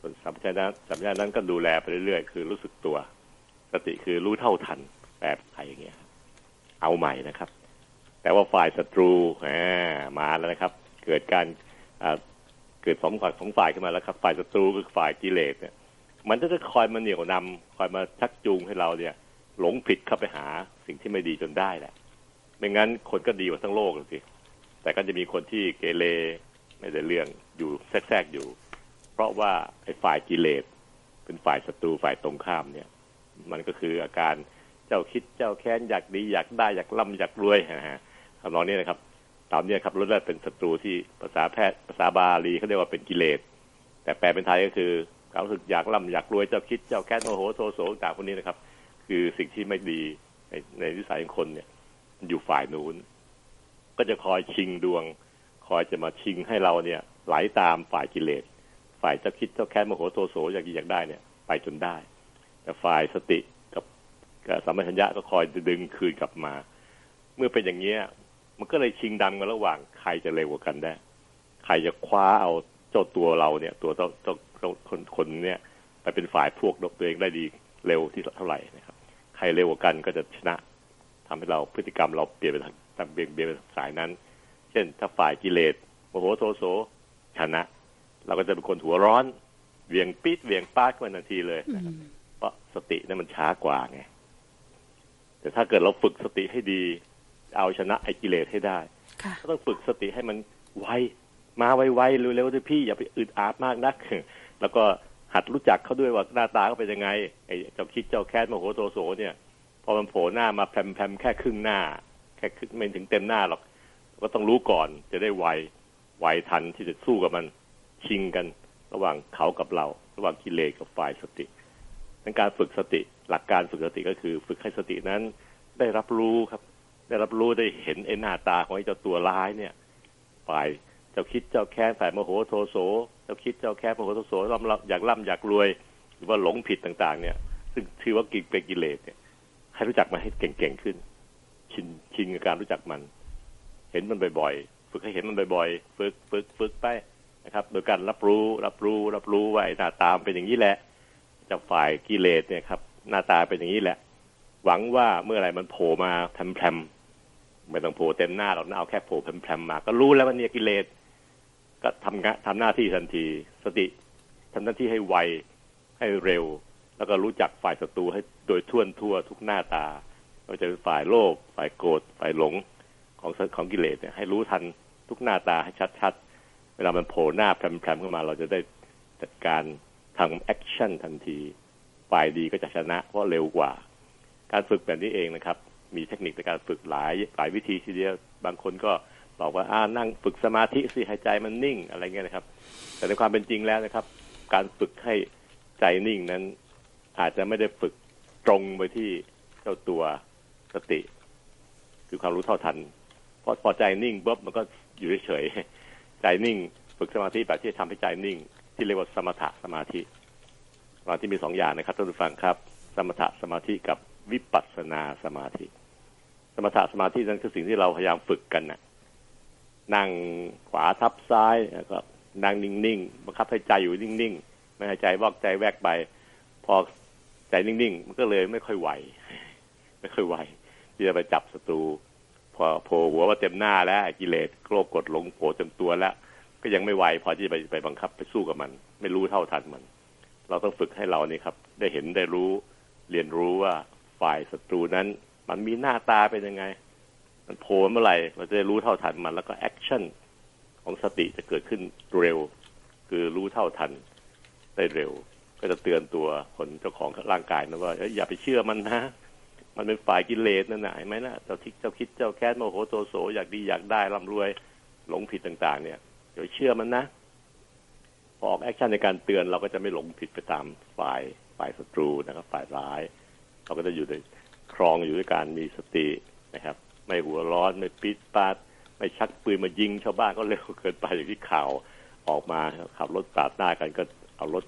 ส่วนสัมปชัญญะสัมปชัญญะนั้นก็ดูแลไปเรื่อยๆ คือรู้สึกตัว สติคือรู้เท่าทันแปลไทยอย่างเงี้ย เอาใหม่นะครับ แต่ว่าฝ่ายศัตรูมาแล้วนะครับ เกิดการเกิดสองฝ่ายสองฝ่ายขึ้นมาแล้วครับ ฝ่ายศัตรูคือฝ่ายกิเลสเนี่ยมันจะจะคอยมาเหนี่ยวนำคอยมาชักจูงให้เราเนี่ย หลงผิดเข้าไปหาสิ่งที่ไม่ดีจนได้แหละ ไม่งั้นคนก็ดีกว่าทั้งโลกสิแต่ก็จะมีคนที่เกเรไม่ได้เรื่องอยู่แทรกๆอยู่ เพราะว่าไอ้ฝ่ายกิเลสเป็นฝ่ายศัตรูฝ่ายตรงข้ามเนี่ย มันก็คืออาการเจ้าคิดเจ้าแค้นอยากดีอยากได้อยากร่ำอยากรวยฮะคำนองนี้นะครับตามนี้ครับรถแรกเป็นศัตรูที่ภาษาแพทย์ภาษาบาลีเขาเรียกว่าเป็นกิเลสแต่แปลเป็นไทยก็คือความรู้สึกอยากร่ำอยากรวยเจ้าคิดเจ้าแค้นโมโหโทโสต่างพวกนี้นะครับ คือสิ่งที่ไม่ดีในในวิสัยของคนเนี่ย อยู่ฝ่ายนู้น ก็จะคอยชิงดวง คอยจะมาชิงให้เราเนี่ย ไหลาตามฝ่ายกิเลส ฝ่ายเจ้าคิดเจ้าแค้นโมโหโทโสอยากอยากได้เนี่ย ไปจนได้ แต่ฝ่ายสติกับกับสัมปชัญญะก็คอยดึงคืนกลับมา เมื่อเป็นอย่างเนี้ย มันก็เลยชิงดำกันระหว่างใครจะเร็วกว่ากันได้ ใครจะคว้าเอาเจ้าตัวเราเนี่ย ตัวเจ้าเจ้าคนคนเนี่ยไปเป็นฝ่ายพวกตัวเองได้ดีเร็วที่เท่าไหร่นะครับ ใครเร็วกว่ากันก็จะชนะ ทำให้เราพฤติกรรมเราเปลี่ยนไปทางเบี่ยงเบียนไปสายนั้น เช่น ถ้าฝ่ายกิเลสโมโหโทโสชนะ เราก็จะเป็นคนหัวร้อนเวียงปิดเวียงป้าขึ้นทันทีเลยนะครับเพราะสตินั้นมันช้ากว่าไงแต่ถ้าเกิดเราฝึกสติให้ดี เอาชนะไอ้กิเลสให้ได้ค่ะก็ต้องฝึกสติให้มันไวมาไวๆเร็วๆด้วยพี่อย่าไปอึดอัดมากนัก แล้วก็หัดรู้จักเขาด้วยว่าหน้าตาเขาเป็นยังไงไอ้เจ้าคิดเจ้าแค้นโมโหโทโสเนี่ย พอมันโผล่หน้ามาแพรมๆแค่ครึ่งหน้า แค่ครึ่งไม่ถึงเต็มหน้าหรอก ก็ต้องรู้ก่อนจะได้ไวไวทันที่จะสู้กับมันชิงกันระหว่างเขากับเรา ระหว่างกิเลสกับฝ่ายสติในการฝึกสติหลักการฝึกสติก็คือ ฝึกให้สตินั้นได้รับรู้ครับ ได้รับรู้ได้เห็นไอ้หน้าตาของไอ้เจ้าตัวร้ายเนี่ยฝ่ายเจ้าคิดเจ้าแค้นฝ่ายโมโหโทโสเจ้าคิดเจ้าแค้นโมโหโทโสร่ำอยากร่ำอยากรวย หรือว่าหลงผิดต่าง ๆ เนี่ย ซึ่งถือว่ากิเป็นกิเลสเนี่ย ให้รู้จักมันให้เก่งๆขึ้น ชินชินกับการรู้จักมัน เห็นมันบ่อยๆ ฝึกให้เห็นมันบ่อยๆ ฝึกฝึกฝึกไปนะครับ โดยการรับรู้รับรู้ รับรู้ว่าไอ้หน้าตามเป็นอย่างนี้แหละ จากฝ่ายกิเลสเนี่ยครับ หน้าตาเป็นอย่างนี้แหละ หวังว่าเมื่อไหร่มันโผล่มาแพรมๆไม่ต้องโผล่เต็มหน้าหรอกนะเอาแค่โผล่แพรมๆมา ก็รู้แล้วว่านี่กิเลสก็ทำงานทำหน้าที่ทันที สติทำหน้าที่ให้ไวให้เร็ว แล้วก็รู้จักฝ่ายศัตรูให้โดยทั่วทั่วทุกหน้าตาไม่ว่าจะเป็นฝ่ายโลภฝ่ายโกรธฝ่ายหลงของของกิเลสเนี่ยให้รู้ทันทุกหน้าตาให้ชัดๆ เวลามันโผล่หน้าแพรมๆเข้ามา เราจะได้จัดการทำ action ทันที ฝ่ายดีก็จะชนะเพราะเร็วกว่า การฝึกแบบนี้เองนะครับ มีเทคนิคในการฝึกหลายหลายวิธีทีเดียว บางคนก็บอกว่าอ่านั่งฝึกสมาธิสิให้ใจมันนิ่งอะไรเงี้ยนะครับ แต่ในความเป็นจริงแล้วนะครับ การฝึกให้ใจนิ่งนั้น อาจจะไม่ได้ฝึกตรงไปที่เจ้าตัวสติ คือความรู้เท่าทันเพราะพอใจนิ่งปุ๊บมันก็อยู่เฉยๆใจนิ่ง ฝึกสมาธิแบบที่จะทำให้ใจนิ่ง ที่เรียกว่าสมถะสมาธิสมาธิมีสองอย่างนะครับท่านผู้ฟังครับ สมถะสมาธิกับวิปัสสนาสมาธิ สมถะสมาธินั้นคือสิ่งที่เราพยายามฝึกกันนะนั่งขวาทับซ้ายแล้วก็นั่งนิ่งๆบังคับให้ใจอยู่นิ่งๆ ไม่ให้ใจวอกใจแวกไป พอ ใจนิ่งๆ มันก็เลยไม่ค่อยไหว ไม่ค่อยไหวที่จะไปจับศัตรู พอโผล่หัวมาเต็มหน้าแล้วกิเลสโกรธกดลงโผล่เต็มตัวแล้ว ก็ยังไม่ไหวพอที่จะไปไปบังคับไปสู้กับมัน ไม่รู้เท่าทันมัน เราต้องฝึกให้เรานี่ครับ ได้เห็นได้รู้ เรียนรู้ว่าฝ่ายศัตรูนั้น มันมีหน้าตาเป็นยังไง มันโผล่เมื่อไหร่เราจะได้รู้เท่าทันมัน แล้วก็ action ของสติจะเกิดขึ้นเร็ว คือรู้เท่าทันได้เร็ว ก็จะเตือนตัวคนเจ้าของร่างกายนะว่าอย่าไปเชื่อมันนะ มันเป็นฝ่ายกิเลสนั่นนะเห็นไหมนะเจ้าทิกเจ้าคิดเจ้าแค้นโมโหโทโสอยากดีอยากได้ร่ำรวยหลงผิดต่าง ๆ เนี่ยอย่าเชื่อมันนะพอออก action ในการเตือนเราก็จะไม่หลงผิดไปตามฝ่ายฝ่ายศัตรูนะครับฝ่ายร้าย เราก็จะอยู่ในคลองอยู่ด้วยการมีสตินะครับ ไม่หัวร้อนไม่ปิดปาดไม่ชักปืนมายิงชาวบ้านก็เร็วเกินไปอย่างที่ข่าวออกมาขับรถปาดหน้ากันก็เอารถ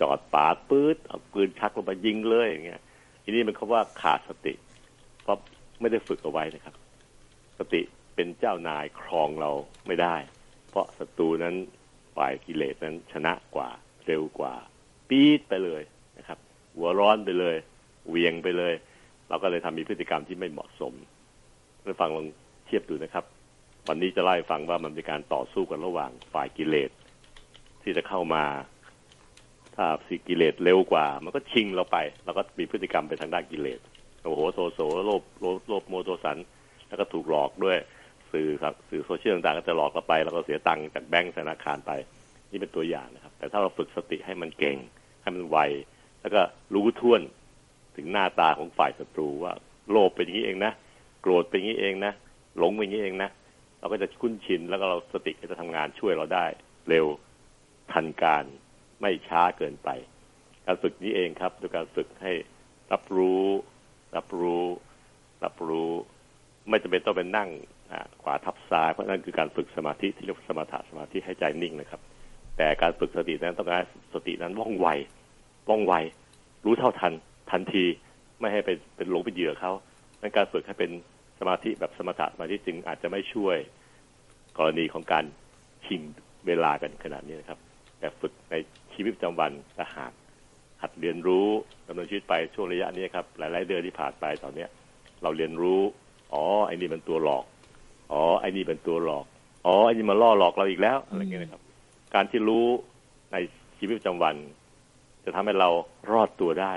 จอดปาดปื๊ดเอาปืนชักลงมายิงเลยอย่างเงี้ยทีนี้มันเขาว่าขาดสติ เพราะไม่ได้ฝึกเอาไว้นะครับ สติเป็นเจ้านายครองเราไม่ได้ เพราะศัตรูนั้นฝ่ายกิเลสนั้นชนะกว่าเร็วกว่า ปี๊ดไปเลยนะครับ หัวร้อนไปเลยเวียงไปเลย เราก็เลยทำมีพฤติกรรมที่ไม่เหมาะสมเพื่อฟังลองเทียบดูนะครับ วันนี้จะไล่ฟังว่ามันเป็นการต่อสู้กันระหว่างฝ่ายกิเลสที่จะเข้ามา ถ้าสิกิเลสเร็วกว่า มันก็ชิงเราไปเราก็มีพฤติกรรมไปทางด้านกิเลสโอ้โหโซโซโลภโลภโมโทสัน แล้วก็ถูกหลอกด้วยสื่อครับสื่อโซเชียลต่างๆก็จะหลอกเราไป แล้วก็เสียตังค์จากแบงก์ธนาคารไป นี่เป็นตัวอย่างนะครับ แต่ถ้าเราฝึกสติให้มันเก่ง ให้มันไว แล้วก็รู้ทันถึงหน้าตาของฝ่ายศัตรูว่า โลภเป็นอย่างนี้เองนะ โกรธเป็นอย่างนี้เองนะ หลงเป็นอย่างนี้เองนะ เราก็จะคุ้นชินแล้วก็เราสติก็จะทำงานช่วยเราได้ เร็วทันการ ไม่ช้าเกินไป การฝึกนี้เองครับโดยการฝึกให้รับรู้ รับรู้ รับรู้ ไม่จำเป็นต้องเป็นนั่งขวาทับซ้ายเพราะนั่นคือการฝึกสมาธิที่เรียกว่าสมถะสมาธิให้ใจนิ่งนะครับ แต่การฝึกสตินั้นต้องการสตินั้นว่องไวว่องไว รู้เท่าทัน ทันทีไม่ให้เป็นเป็นหลงเป็นเหยื่อเขาดังการฝึกให้เป็นสมาธิแบบสมถะสมาธิจึงอาจจะไม่ช่วย กรณีของการชิงเวลากันขนาดนี้นะครับ แต่ฝึกใน ชีวิตประจำวันถ้าหากหัดเรียนรู้ดำเนินชีวิตไปช่วงระยะนี้ครับหลาย ๆ เดือนที่ผ่านไปตอนเนี้ย เราเรียนรู้ อ๋อไอ้นี่เป็นตัวหลอก อ๋อไอ้นี่เป็นตัวหลอก อ๋อไอ้นี่มาล่อหลอกเราอีกแล้วอะไรเงี้ยนะครับ การที่รู้ในชีวิตประจำวัน จะทำให้เรารอดตัวได้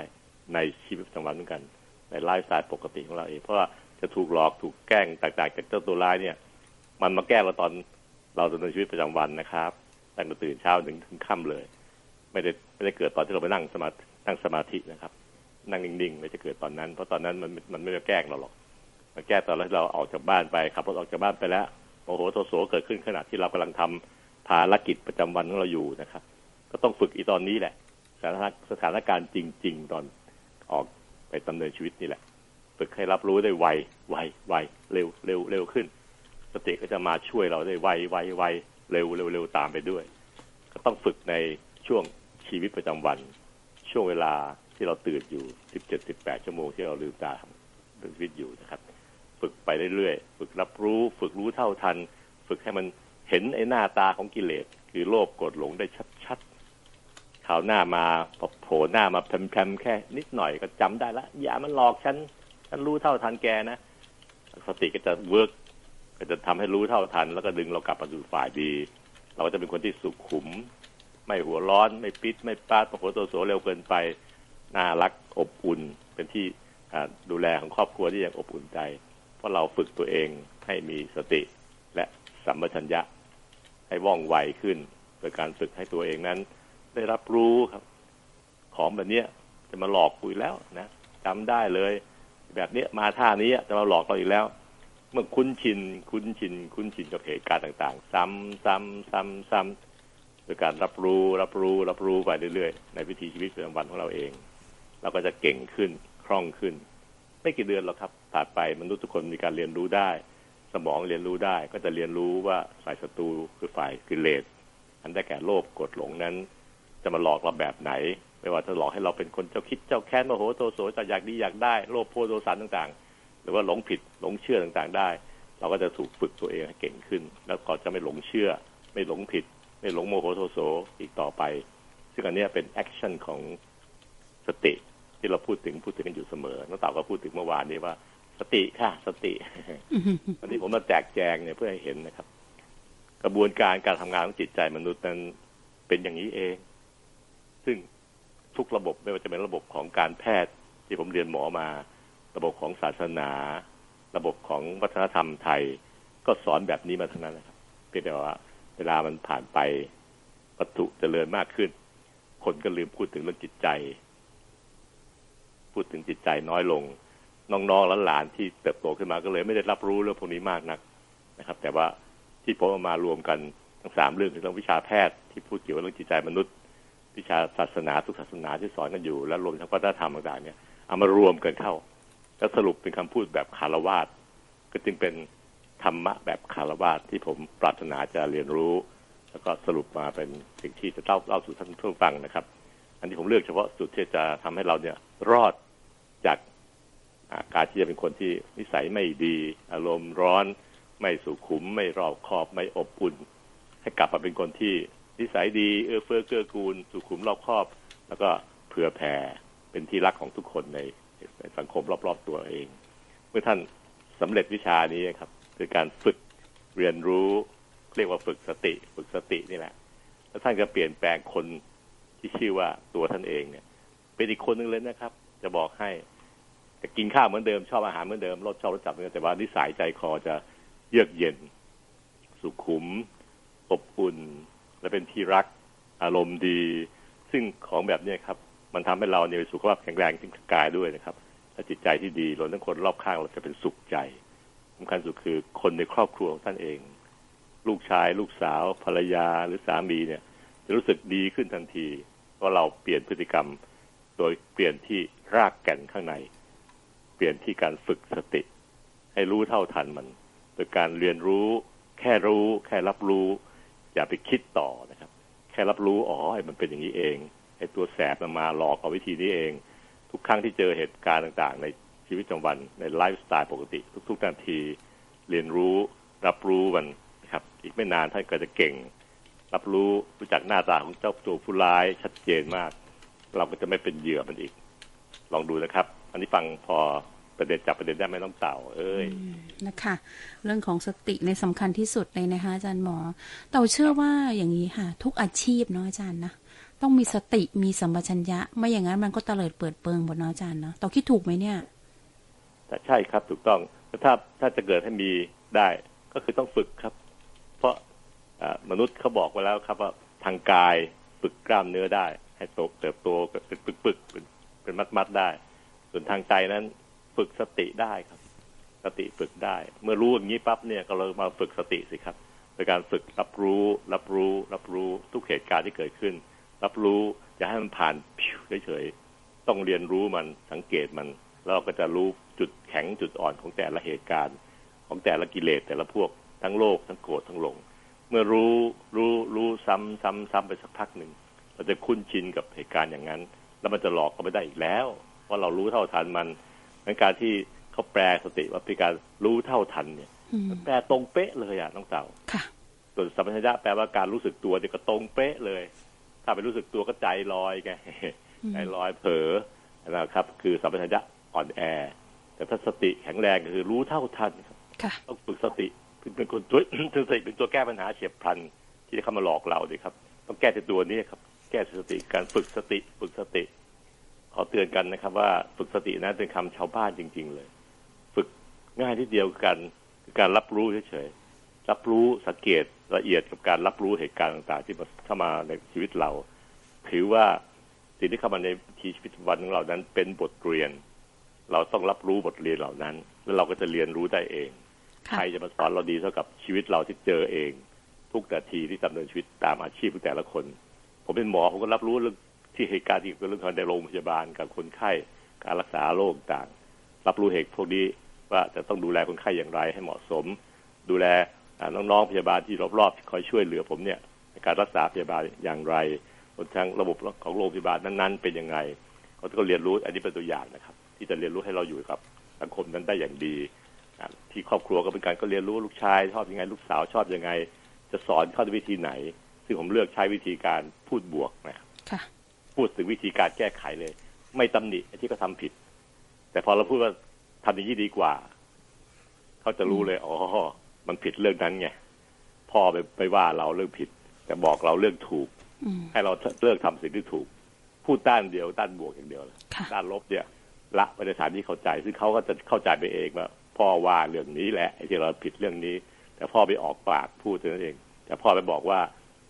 ในชีวิตประจำวันเหมือนกัน ในไลฟ์สไตล์ปกติของเราเองเพราะว่าจะถูกหลอกถูกแกล้งต่างๆจากเจ้าตัวร้ายเนี่ย มันมาแกล้งเราตอนเราดำเนินชีวิตประจำวันนะครับตั้งแต่ตื่นเช้าถึงถึงค่ำเลย ไม่ได้ไม่ได้เกิดตอนที่เราไปนั่งสมานั่งสมาธินะครับ นั่งนิ่งๆไม่จะเกิดตอนนั้น เพราะตอนนั้นมันมันไม่ได้แกล้งเราหรอกมันแก้ตอนที่เราออกจากบ้านไปขับรถออกจากบ้านไปแล้วโอ้โหโทโสเกิดขึ้นขณะที่เรากำลังทำภารกิจประจำวันของเราอยู่นะครับ ก็ต้องฝึกอีตอนนี้แหละสถานสถานการณ์จริง ๆ ตอนออกไปดำเนินชีวิตนี่แหละ ฝึกให้รับรู้ได้ไวไวไวเร็วเร็วเร็วขึ้น สติก็จะมาช่วยเราได้ไวไวไวเร็วเร็วเร็วตามไปด้วย ก็ต้องฝึกใน ช่วงชีวิตประจำวัน ช่วงเวลาที่เราตื่นอยู่สิบเจ็ดสิบแปดชั่วโมงที่เราลืมตาดำเนินชีวิตอยู่นะครับ ฝึกไปเรื่อยๆ ฝึกรับรู้ ฝึกรู้เท่าทัน ฝึกให้มันเห็นไอ้หน้าตาของกิเลส คือโลภโกรธหลงได้ชัดๆข่าวหน้ามาโผล่หน้ามาแพลมๆแค่นิดหน่อยก็จำได้ละอย่ามันหลอกฉันฉันรู้เท่าทันแกนะสติก็จะ work ก็จะทำให้รู้เท่าทัน แล้วก็ดึงเรากลับมาสู่ฝ่ายดี เราจะเป็นคนที่สุขุม ไม่หัวร้อน ไม่ปิด ไม่ปาดโมโหโตโสเร็วเกินไปน่ารักอบอุ่นเป็นที่ดูแลของครอบครัวที่ยังอบอุ่นใจ เพราะเราฝึกตัวเองให้มีสติและสัมปชัญญะให้ว่องไวขึ้น โดยการฝึกให้ตัวเองนั้น ได้รับรู้ครับ ของแบบนี้จะมาหลอกคุยแล้วนะจำได้เลย แบบนี้มาท่านี้จะมาหลอกเราอีกแล้ว เมื่อคุ้นชิน คุ้นชิน คุ้นชินกับเหตุการณ์ต่าง ๆ ซ้ำซ้ำซ้ำซ้ำ โดยการรับรู้รับรู้รับรู้ไปเรื่อยๆ ในวิถีชีวิตประจำวันของเราเอง เราก็จะเก่งขึ้นคล่องขึ้น ไม่กี่เดือนหรอกครับผ่านไปมนุษย์ทุกคนมีการเรียนรู้ได้ สมองเรียนรู้ได้ ก็จะเรียนรู้ว่าฝ่ายศัตรูคือฝ่ายกิเลสอันได้แก่โลภกดหลงนั้น จะมาหลอกเราแบบไหน ไม่ว่าจะหลอกให้เราเป็นคนเจ้าคิดเจ้าแค้นโมโหโทโสจะอยากดีอยากได้โลภโพโทสันต่างๆ หรือว่าหลงผิดหลงเชื่อต่างๆได้ เราก็จะถูกฝึกตัวเองให้เก่งขึ้น แล้วก็จะไม่หลงเชื่อ ไม่หลงผิด ไม่หลงโมโหโทโสอีกต่อไป ซึ่งอันนี้เป็น action ของสติที่เราพูดถึงพูดถึงกันอยู่เสมอน้องเต่าก็พูดถึงเมื่อวานนี้ว่า สติค่ะ สติวันนี้ผมมาแจกแจงเนี่ยเพื่อให้เห็นนะครับ กระบวนการการทำงานของจิตใจมนุษย์นั้นเป็นอย่างนี้เอง ซึ่งทุกระบบไม่ว่าจะเป็นระบบของการแพทย์ที่ผมเรียนหมอมา ระบบของศาสนา ระบบของวัฒนธรรมไทย ก็สอนแบบนี้มาทั้งนั้นนะครับเพียงแต่ว่า เวลามันผ่านไปวัตถุเจริญมากขึ้น คนก็ลืมพูดถึงเรื่องจิตใจ พูดถึงจิตใจน้อยลง น้องๆและหลานที่เติบโตขึ้นมาก็เลยไม่ได้รับรู้เรื่องพวกนี้มากนักนะครับ แต่ว่าที่ผมเอามารวมกันทั้งสามเรื่องคือเรื่องวิชาแพทย์ที่พูดเกี่ยวกับเรื่องจิตใจมนุษย์ วิชาศาสนาทุกศาสนาที่สอนกันอยู่ และรวมทั้งวัฒนธรรมต่างๆเนี่ยเอามารวมกันเข้า แล้วสรุปเป็นคำพูดแบบคารวาสก็จึงเป็น ธรรมะแบบคารวาสที่ผมปรารถนาจะเรียนรู้ แล้วก็สรุปมาเป็นสิ่งที่จะเล่าเล่าสู่ท่านผู้ฟังนะครับ อันนี้ผมเลือกเฉพาะสุดที่จะทำให้เราเนี่ยรอดจากการที่จะเป็นคนที่นิสัยไม่ดี อารมณ์ร้อน ไม่สุขุม ไม่รอบคอบไม่อบอุ่น ให้กลับมาเป็นคนที่นิสัยดีเอื้อเฟื้อเกื้อกูล สุขุมรอบคอบ แล้วก็เผื่อแผ่เป็นที่รักของทุกคนในในสังคมรอบๆตัวเอง เมื่อท่านสำเร็จวิชานี้ครับ คือการฝึกเรียนรู้เรียกว่าฝึกสติ ฝึกสตินี่แหละ แล้วท่านจะเปลี่ยนแปลงคนที่ชื่อว่าตัวท่านเองเนี่ย เป็นอีกคนหนึ่งเลยนะครับ จะบอกให้จะกินข้าวเหมือนเดิมชอบอาหารเหมือนเดิมรสชอบรสจัดเหมือนเดิมแต่ว่านิสัยใจคอจะเยือกเย็น สุขุมอบอุ่น และเป็นที่รักอารมณ์ดี ซึ่งของแบบนี้ครับ มันทำให้เราเนี่ยสุขภาพแข็งแรงทั้งกายด้วยนะครับและจิตใจที่ดีรวมทั้งคนรอบข้างเราจะเป็นสุขใจ สำคัญสุดคือคนในครอบครัวของท่านเอง ลูกชาย ลูกสาว ภรรยาหรือสามีเนี่ย จะรู้สึกดีขึ้นทันทีเพราะเราเปลี่ยนพฤติกรรม โดยเปลี่ยนที่รากแก่นข้างใน เปลี่ยนที่การฝึกสติ ให้รู้เท่าทันมัน โดยการเรียนรู้แค่รู้ แค่รับรู้ อย่าไปคิดต่อนะครับ แค่รับรู้อ๋อไอ้มันเป็นอย่างนี้เองไอ้ตัวแสบมันมาหลอกเอาวิธีนี้เอง ทุกครั้งที่เจอเหตุการณ์ต่าง ๆ ใน ชีวิตประจำวันในไลฟ์สไตล์ปกติ ทุกๆนาที เรียนรู้รับรู้มันนะครับ อีกไม่นานท่านก็จะเก่ง รับรู้รู้จักหน้าตาของเจ้าตัวผู้ร้ายชัดเจนมาก เราก็จะไม่เป็นเหยื่อมันอีก ลองดูนะครับ อันนี้ฟังพอประเด็นจับประเด็นได้ไหมน้องเต่า เอ้ยนะคะ เรื่องของสติในสำคัญที่สุดเลยนะคะ อาจารย์หมอ เต่าเชื่อว่าอย่างนี้ค่ะ ทุกอาชีพเนาะอาจารย์นะต้องมีสติมีสัมปชัญญะ ไม่อย่างนั้นมันก็เตลิดเปิดเปิงหมดเนาะอาจารย์เนาะเต่าคิดถูกไหมเนี่ย ใช่ครับถูกต้องถ้าถ้าจะเกิดให้มีได้ก็คือต้องฝึกครับ เพราะมนุษย์เขาบอกไว้แล้วครับว่าทางกายฝึกกล้ามเนื้อได้ ให้โตเติบโตเป็นปึกปึกๆเป็นเป็นมัดมัดๆได้ ส่วนทางใจนั้นฝึกสติได้ครับ สติฝึกได้ เมื่อรู้อย่างนี้ปั๊บเนี่ยก็เรามาฝึกสติสิครับโดยการฝึกรับรู้ รับรู้ รับรู้ทุกเหตุการณ์ที่เกิดขึ้น รับรู้อย่าให้มันผ่านเฉยๆต้องเรียนรู้มันสังเกตมันแล้วเราก็จะรู้ จุดแข็งจุดอ่อนของแต่ละเหตุการณ์ ของแต่ละกิเลสแต่ละพวกทั้งโลภทั้งโกรธทั้งหลง เมื่อรู้รู้รู้ซ้ำซ้ำซ้ำไปสักพักหนึ่งเราจะคุ้นชินกับเหตุการณ์อย่างนั้น แล้วมันจะหลอกก็ไม่ได้อีกแล้วเพราะเรารู้เท่าทันมันในการที่เขาแปลสติว่าเป็นการรู้เท่าทันเนี่ยอืมมันแปลตรงเป๊ะเลยอะน้องเต่าค่ะส่วนสัมปชัญญะแปลว่าการรู้สึกตัวเนี่ยก็ตรงเป๊ะเลย ถ้าไปรู้สึกตัวก็ใจลอยไงอืมใจลอยเผลอนะครับ คือสัมปชัญญะอ่อนแอ แต่ถ้าสติแข็งแรงก็คือรู้เท่าทันครับค่ะต้องฝึกสติเป็นคนตัวสติเป็นตัวแก้ปัญหาเฉียบพลันที่จะเข้ามาหลอกเราดิครับ ต้องแก้ที่ตัวนี้ครับ แก้สติการฝึกสติ ฝึกสติ ขอเตือนกันนะครับ ว่าฝึกสตินั้นเป็นคำชาวบ้านจริง ๆ เลย ฝึกง่ายที่เดียวกันคือการรับรู้เฉยๆรับรู้สังเกตละเอียดกับการรับรู้เหตุการณ์ต่างๆ ที่เข้ามาในชีวิตเรา ถือว่าสิ่งที่เข้ามาในชีวิตวันของเรานั้นเป็นบทเรียน เราต้องรับรู้บทเรียนเหล่านั้น แล้วเราก็จะเรียนรู้ได้เองค่ะใครจะมาสอนเราดีเท่ากับชีวิตเราที่เจอเอง ทุกนาทีที่ดำเนินชีวิตตามอาชีพของแต่ละคน ผมเป็นหมอผมก็รับรู้เรื่องที่เหตุการณ์ที่เกิดเรื่องในโรงพยาบาลกับคนไข้การรักษาโรคต่าง รับรู้เหตุพวกนี้ว่าจะต้องดูแลคนไข้อย่างไรให้เหมาะสม ดูแลอ่าน้องๆพยาบาลที่รอบๆคอยช่วยเหลือผมเนี่ยในการรักษาพยาบาลอย่างไรรวมทั้งระบบของโรงพยาบาลนั้น ๆ เป็นยังไงเขาก็เรียนรู้อันนี้เป็นตัวอย่างนะครับ ที่จะเรียนรู้ให้เราอยู่กับสังคมนั้นได้อย่างดีอะที่ครอบครัวก็เป็นการก็เรียนรู้ลูกชาย ชอบยังไง ลูกสาวชอบยังไง จะสอนเขาด้วยวิธีไหน ซึ่งผมเลือกใช้วิธีการพูดบวกนะครับค่ะพูดถึงวิธีการแก้ไขเลย ไม่ตำหนิไอ้ที่เขาทำผิด แต่พอเราพูดว่าทำอย่างนี้ดีกว่า เขาจะรู้เลยอ๋อมันผิดเรื่องนั้นไงพ่อไปไปว่าเราเรื่องผิด แต่บอกเราเรื่องถูกอืมให้เราเลิกทำสิ่งที่ถูก พูดด้านเดียวด้านบวกอย่างเดียวเลยค่ะด้านลบเนี่ย ละไปในฐานที่เข้าใจ ซึ่งเขาก็จะเข้าใจไปเองว่าพ่อว่าเรื่องนี้แหละไอ้ที่เราผิดเรื่องนี้ แต่พ่อไปออกปากพูดเท่านั้นเอง แต่พ่อไปบอกว่า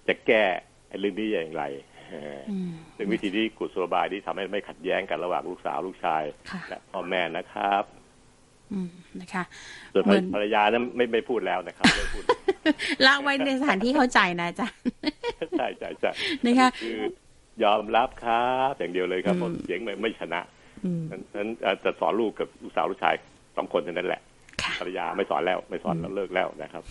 จะแก้ไอ้เรื่องนี้อย่างไรอืมซึ่งวิธีนี้กุศโลบายที่ทำให้ไม่ขัดแย้งกันระหว่างลูกสาวลูกชายค่ะและพ่อแม่นะครับอืมนะคะส่วนเหมือนภรรยานั้นไม่ไม่พูดแล้วนะครับไม่พูดละไว้ในสถานที่เข้าใจนะอาจารย์ใช่ใช่ใช่นะคะ คือยอมรับครับ อย่างเดียวเลยครับอืมเพราะเสียงไม่ไม่ชนะอืม นั้นนั้นเอ่อจะสอนลูกกับลูกสาวลูกชายสองคนเท่านั้นแหละค่ะภรรยาไม่สอนแล้วไม่สอนแล้วเลิกแล้วนะครับ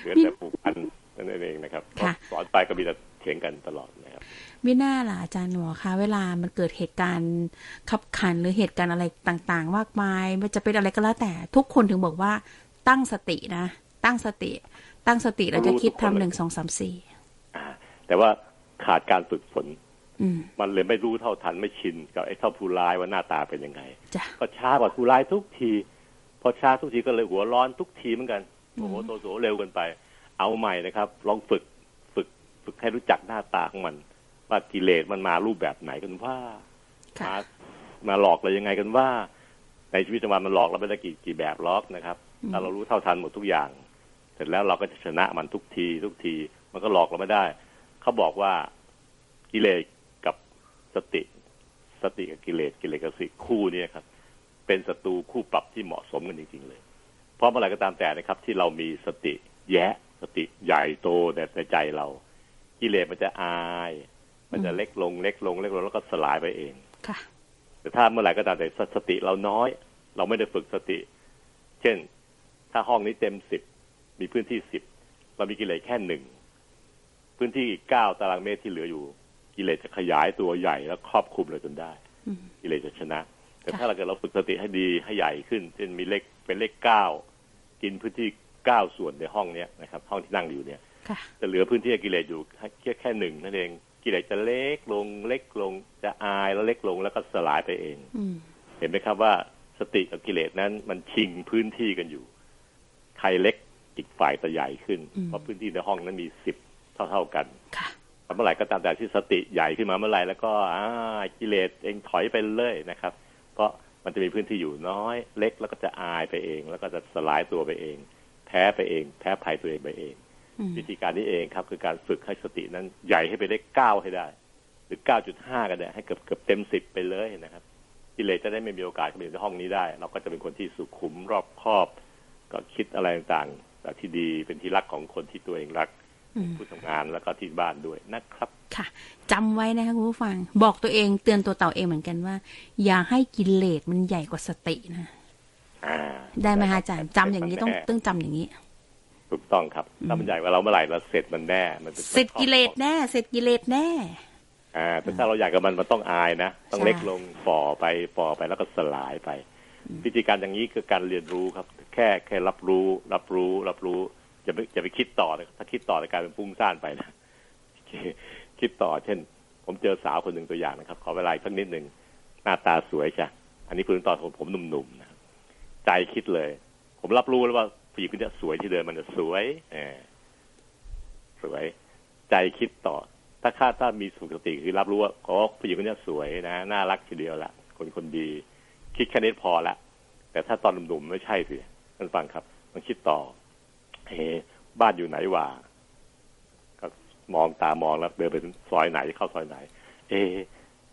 เหลือแต่ผูกพันนั่นเองนะครับค่ะสอนไปก็มีแต่เถียงกันตลอดนะครับไม่น่าล่ะอาจารย์หมอคะเวลามันเกิดเหตุการณ์ขับขันหรือเหตุการณ์อะไรต่างๆมากมายมันจะเป็นอะไรก็แล้วแต่ทุกคนถึงบอกว่าตั้งสตินะ ตั้งสติ ตั้งสติเราจะคิดทำหนึ่งสองสามสี่อ่าแต่ว่าขาดการฝึกฝนอื มมันเลยไม่รู้เท่าทันไม่ชินกับไอ้เท่าผู้ร้ายว่าหน้าตาเป็นยังไงจ้ะก็ช้ากว่าผู้ร้ายทุกที พอช้าทุกทีก็เลยหัวร้อนทุกทีเหมือนกันโอ้โหอืมโตโสเร็วเกันไป เอาใหม่นะครับ ลองฝึกฝึกฝึกให้รู้จักหน้าตาของมัน ว่ากิเลสมันมารูปแบบไหนกันว่าค่ะมามาหลอกเรายังไงกันว่า ในชีวิตประจำวันมันหลอกเราไม่ได้กี่กี่แบบหรอกนะครับอืมถ้าเรารู้เท่าทันหมดทุกอย่าง เสร็จแล้วเราก็จะชนะมันทุกที ทุกที มันก็หลอกเราไม่ได้ เขาบอกว่ากิเลสกับ สติสติกับกิเลสกิเลสกับสติคู่เนี้ครับ เป็นศัตรูคู่ปรับที่เหมาะสมกันจริงๆเลย เพราะเมื่อไหร่ก็ตามแต่นะครับ ที่เรามีสติแยะ สติใหญ่โตในในใจเรา กิเลสมันจะอาย มันจะเล็กลงเล็กลงเล็กลงแล้วก็สลายไปเองค่ะแต่ถ้าเมื่อไหร่ก็ตามแต่สติเราน้อย เราไม่ได้ฝึกสติ เช่น ถ้าห้องนี้เต็มสิบมีพื้นที่สิบเรามีกิเลสแค่หนึ่งพื้นที่อีกเก้าตารางเมตรที่เหลืออยู่ กิเลสจะขยายตัวใหญ่แล้วครอบคลุมเลยจนได้อืมกิเลสจะชนะ แต่ค่ะถ้าเราเกิดเราฝึกสติให้ดีให้ใหญ่ขึ้นเช่นมีเลขเป็นเลขเก้ากินพื้นที่เก้าส่วนในห้องเนี้ยนะครับ ห้องที่นั่งอยู่เนี่ยค่ะจะเหลือพื้นที่ให้กิเลสอยู่แค่แค่หนึ่งนั่นเองกิเลสจะเล็กลงเล็กลงจะอายแล้วเล็กลงแล้วก็สลายไปเองอืมเห็นไหมครับว่าสติกับกิเลสนั้นมันชิงพื้นที่กันอยู่ ใครเล็กอีกฝ่ายจะใหญ่ขึ้นอืมเพราะพื้นที่ในห้องนั้นมีสิบเท่าเท่าๆกันค่ะ เมื่อไหร่ก็ตามแต่ที่สติใหญ่ขึ้นมาเมื่อไหร่แล้วก็อ่ากิเลสเองถอยไปเลยนะครับ เพราะมันมันจะมีพื้นที่อยู่น้อยเล็กแล้วก็จะอายไปเอง แล้วก็จะสลายตัวไปเอง แพ้ไปเอง แพ้ภัยตัวเองไปเองอืมวิธีการนี้เองครับ คือการฝึกให้สตินั้นใหญ่ให้ไปได้เก้าให้ได้ หรือเก้าจุดห้าก็ได้ให้เกือบเกือบเต็มสิบไปเลยนะครับกิเลสจะได้ไม่มีโอกาสเข้ามาอยู่ในห้องนี้ได้ เราก็จะเป็นคนที่สุขุมรอบคอบ ก็คิดอะไรต่างๆแต่ที่ดีเป็นที่รักของคนที่ตัวเองรักอืม ผู้ทำงานแล้วก็ที่บ้านด้วยนะครับค่ะจำไว้นะคะคุณผู้ฟัง บอกตัวเองเตือนตัวเต่าเองเหมือนกันว่า อย่าให้กิเลสมันใหญ่กว่าสตินะอ่าได้ไหมคะอาจารย์จำอย่างนี้ต้องต้องจำอย่างนี้ ถูกต้องครับถ้ามันใหญ่กว่าเราเมื่อไหร่เราเสร็จมันแน่มันเป็นเสร็จกิเลสแน่ เสร็จกิเลสแน่อ่าแต่ถ้าเราอยากกับมันมันต้องอายนะต้องใช่เล็กลงฝ่อไปฝ่อไปแล้วก็สลายไปวิธีการอย่างนี้คือการเรียนรู้ครับ แค่แค่รับรู้ รับรู้ รับรู้ จะไม่จะไปคิดต่อนะถ้าคิดต่อจะกลายเป็นฟุ้งซ่านไปนะคิดต่อ เช่น ผมเจอสาวคนหนึ่งตัวอย่างนะครับ ขอเวลาสักนิดหนึ่งหน้าตาสวยจ้ะอันนี้คุณตอนผมผมหนุ่มๆนะใจคิดเลย ผมรับรู้แล้วว่าผู้หญิงคนนี้สวยที่เดินมันจะสวยเออสวย ใจคิดต่อ ถ้าคาดถ้ามีสุขสติคือรับรู้ว่าอ๋อผู้หญิงคนนี้สวยนะน่ารักทีเดียวละคนคนดี คิดแค่นี้พอละแต่ถ้าตอนหนุ่มๆไม่ใช่สิท่านฟังครับ มันคิดต่อ เฮ้บ้านอยู่ไหนวะก็มองตามองแล้วเดินไปซอยไหนเข้าซอยไหน เอ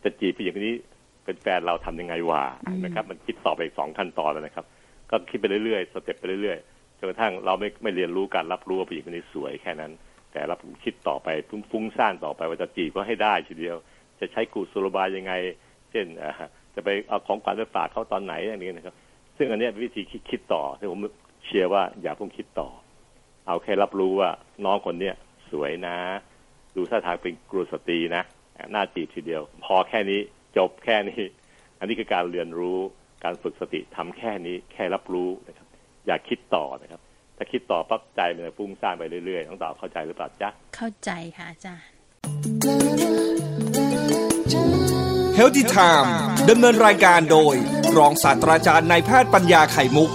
จะจีบผู้หญิงคนนี้เป็นแฟนเราทำยังไงวะนะครับ มันคิดต่อไปอีกสองขั้นตอนแล้วนะครับ ก็คิดไปเรื่อยๆสเต็ปไปเรื่อยๆจนกระทั่งเราไม่ไม่เรียนรู้การรับรู้ว่าผู้หญิงคนนี้สวยแค่นั้น แต่รับคิดต่อไปฟุ้งซ่านต่อไปว่าจะจีบก็ให้ได้ทีเดียว จะใช้กุศโลบายยังไง เช่นจะไปเอาของขวัญไปฝากเขาตอนไหนอย่างนี้นะครับ ซึ่งอันนี้เป็นวิธีคิดคิดต่อที่ผมเชียร์ว่าอย่าเพิ่งคิดต่อ เอาแค่รับรู้ว่าน้องคนเนี้ยสวยนะ ดูท่าทางเป็นกรุสตรีนะน่าจีบทีเดียว พอแค่นี้จบแค่นี้ อันนี้คือการเรียนรู้การฝึกสติทำแค่นี้แค่รับรู้นะครับ อย่าคิดต่อนะครับ ถ้าคิดต่อปั๊บใจมันจะฟุ้งซ่านไปเรื่อยๆต้องต่อเข้าใจหรือเปล่าจ๊ะเข้าใจค่ะอาจารย์เฮลติไทม์ดำเนินรายการโดย รองศาสตราจารย์นายแพทย์ปัญญาไข่มุก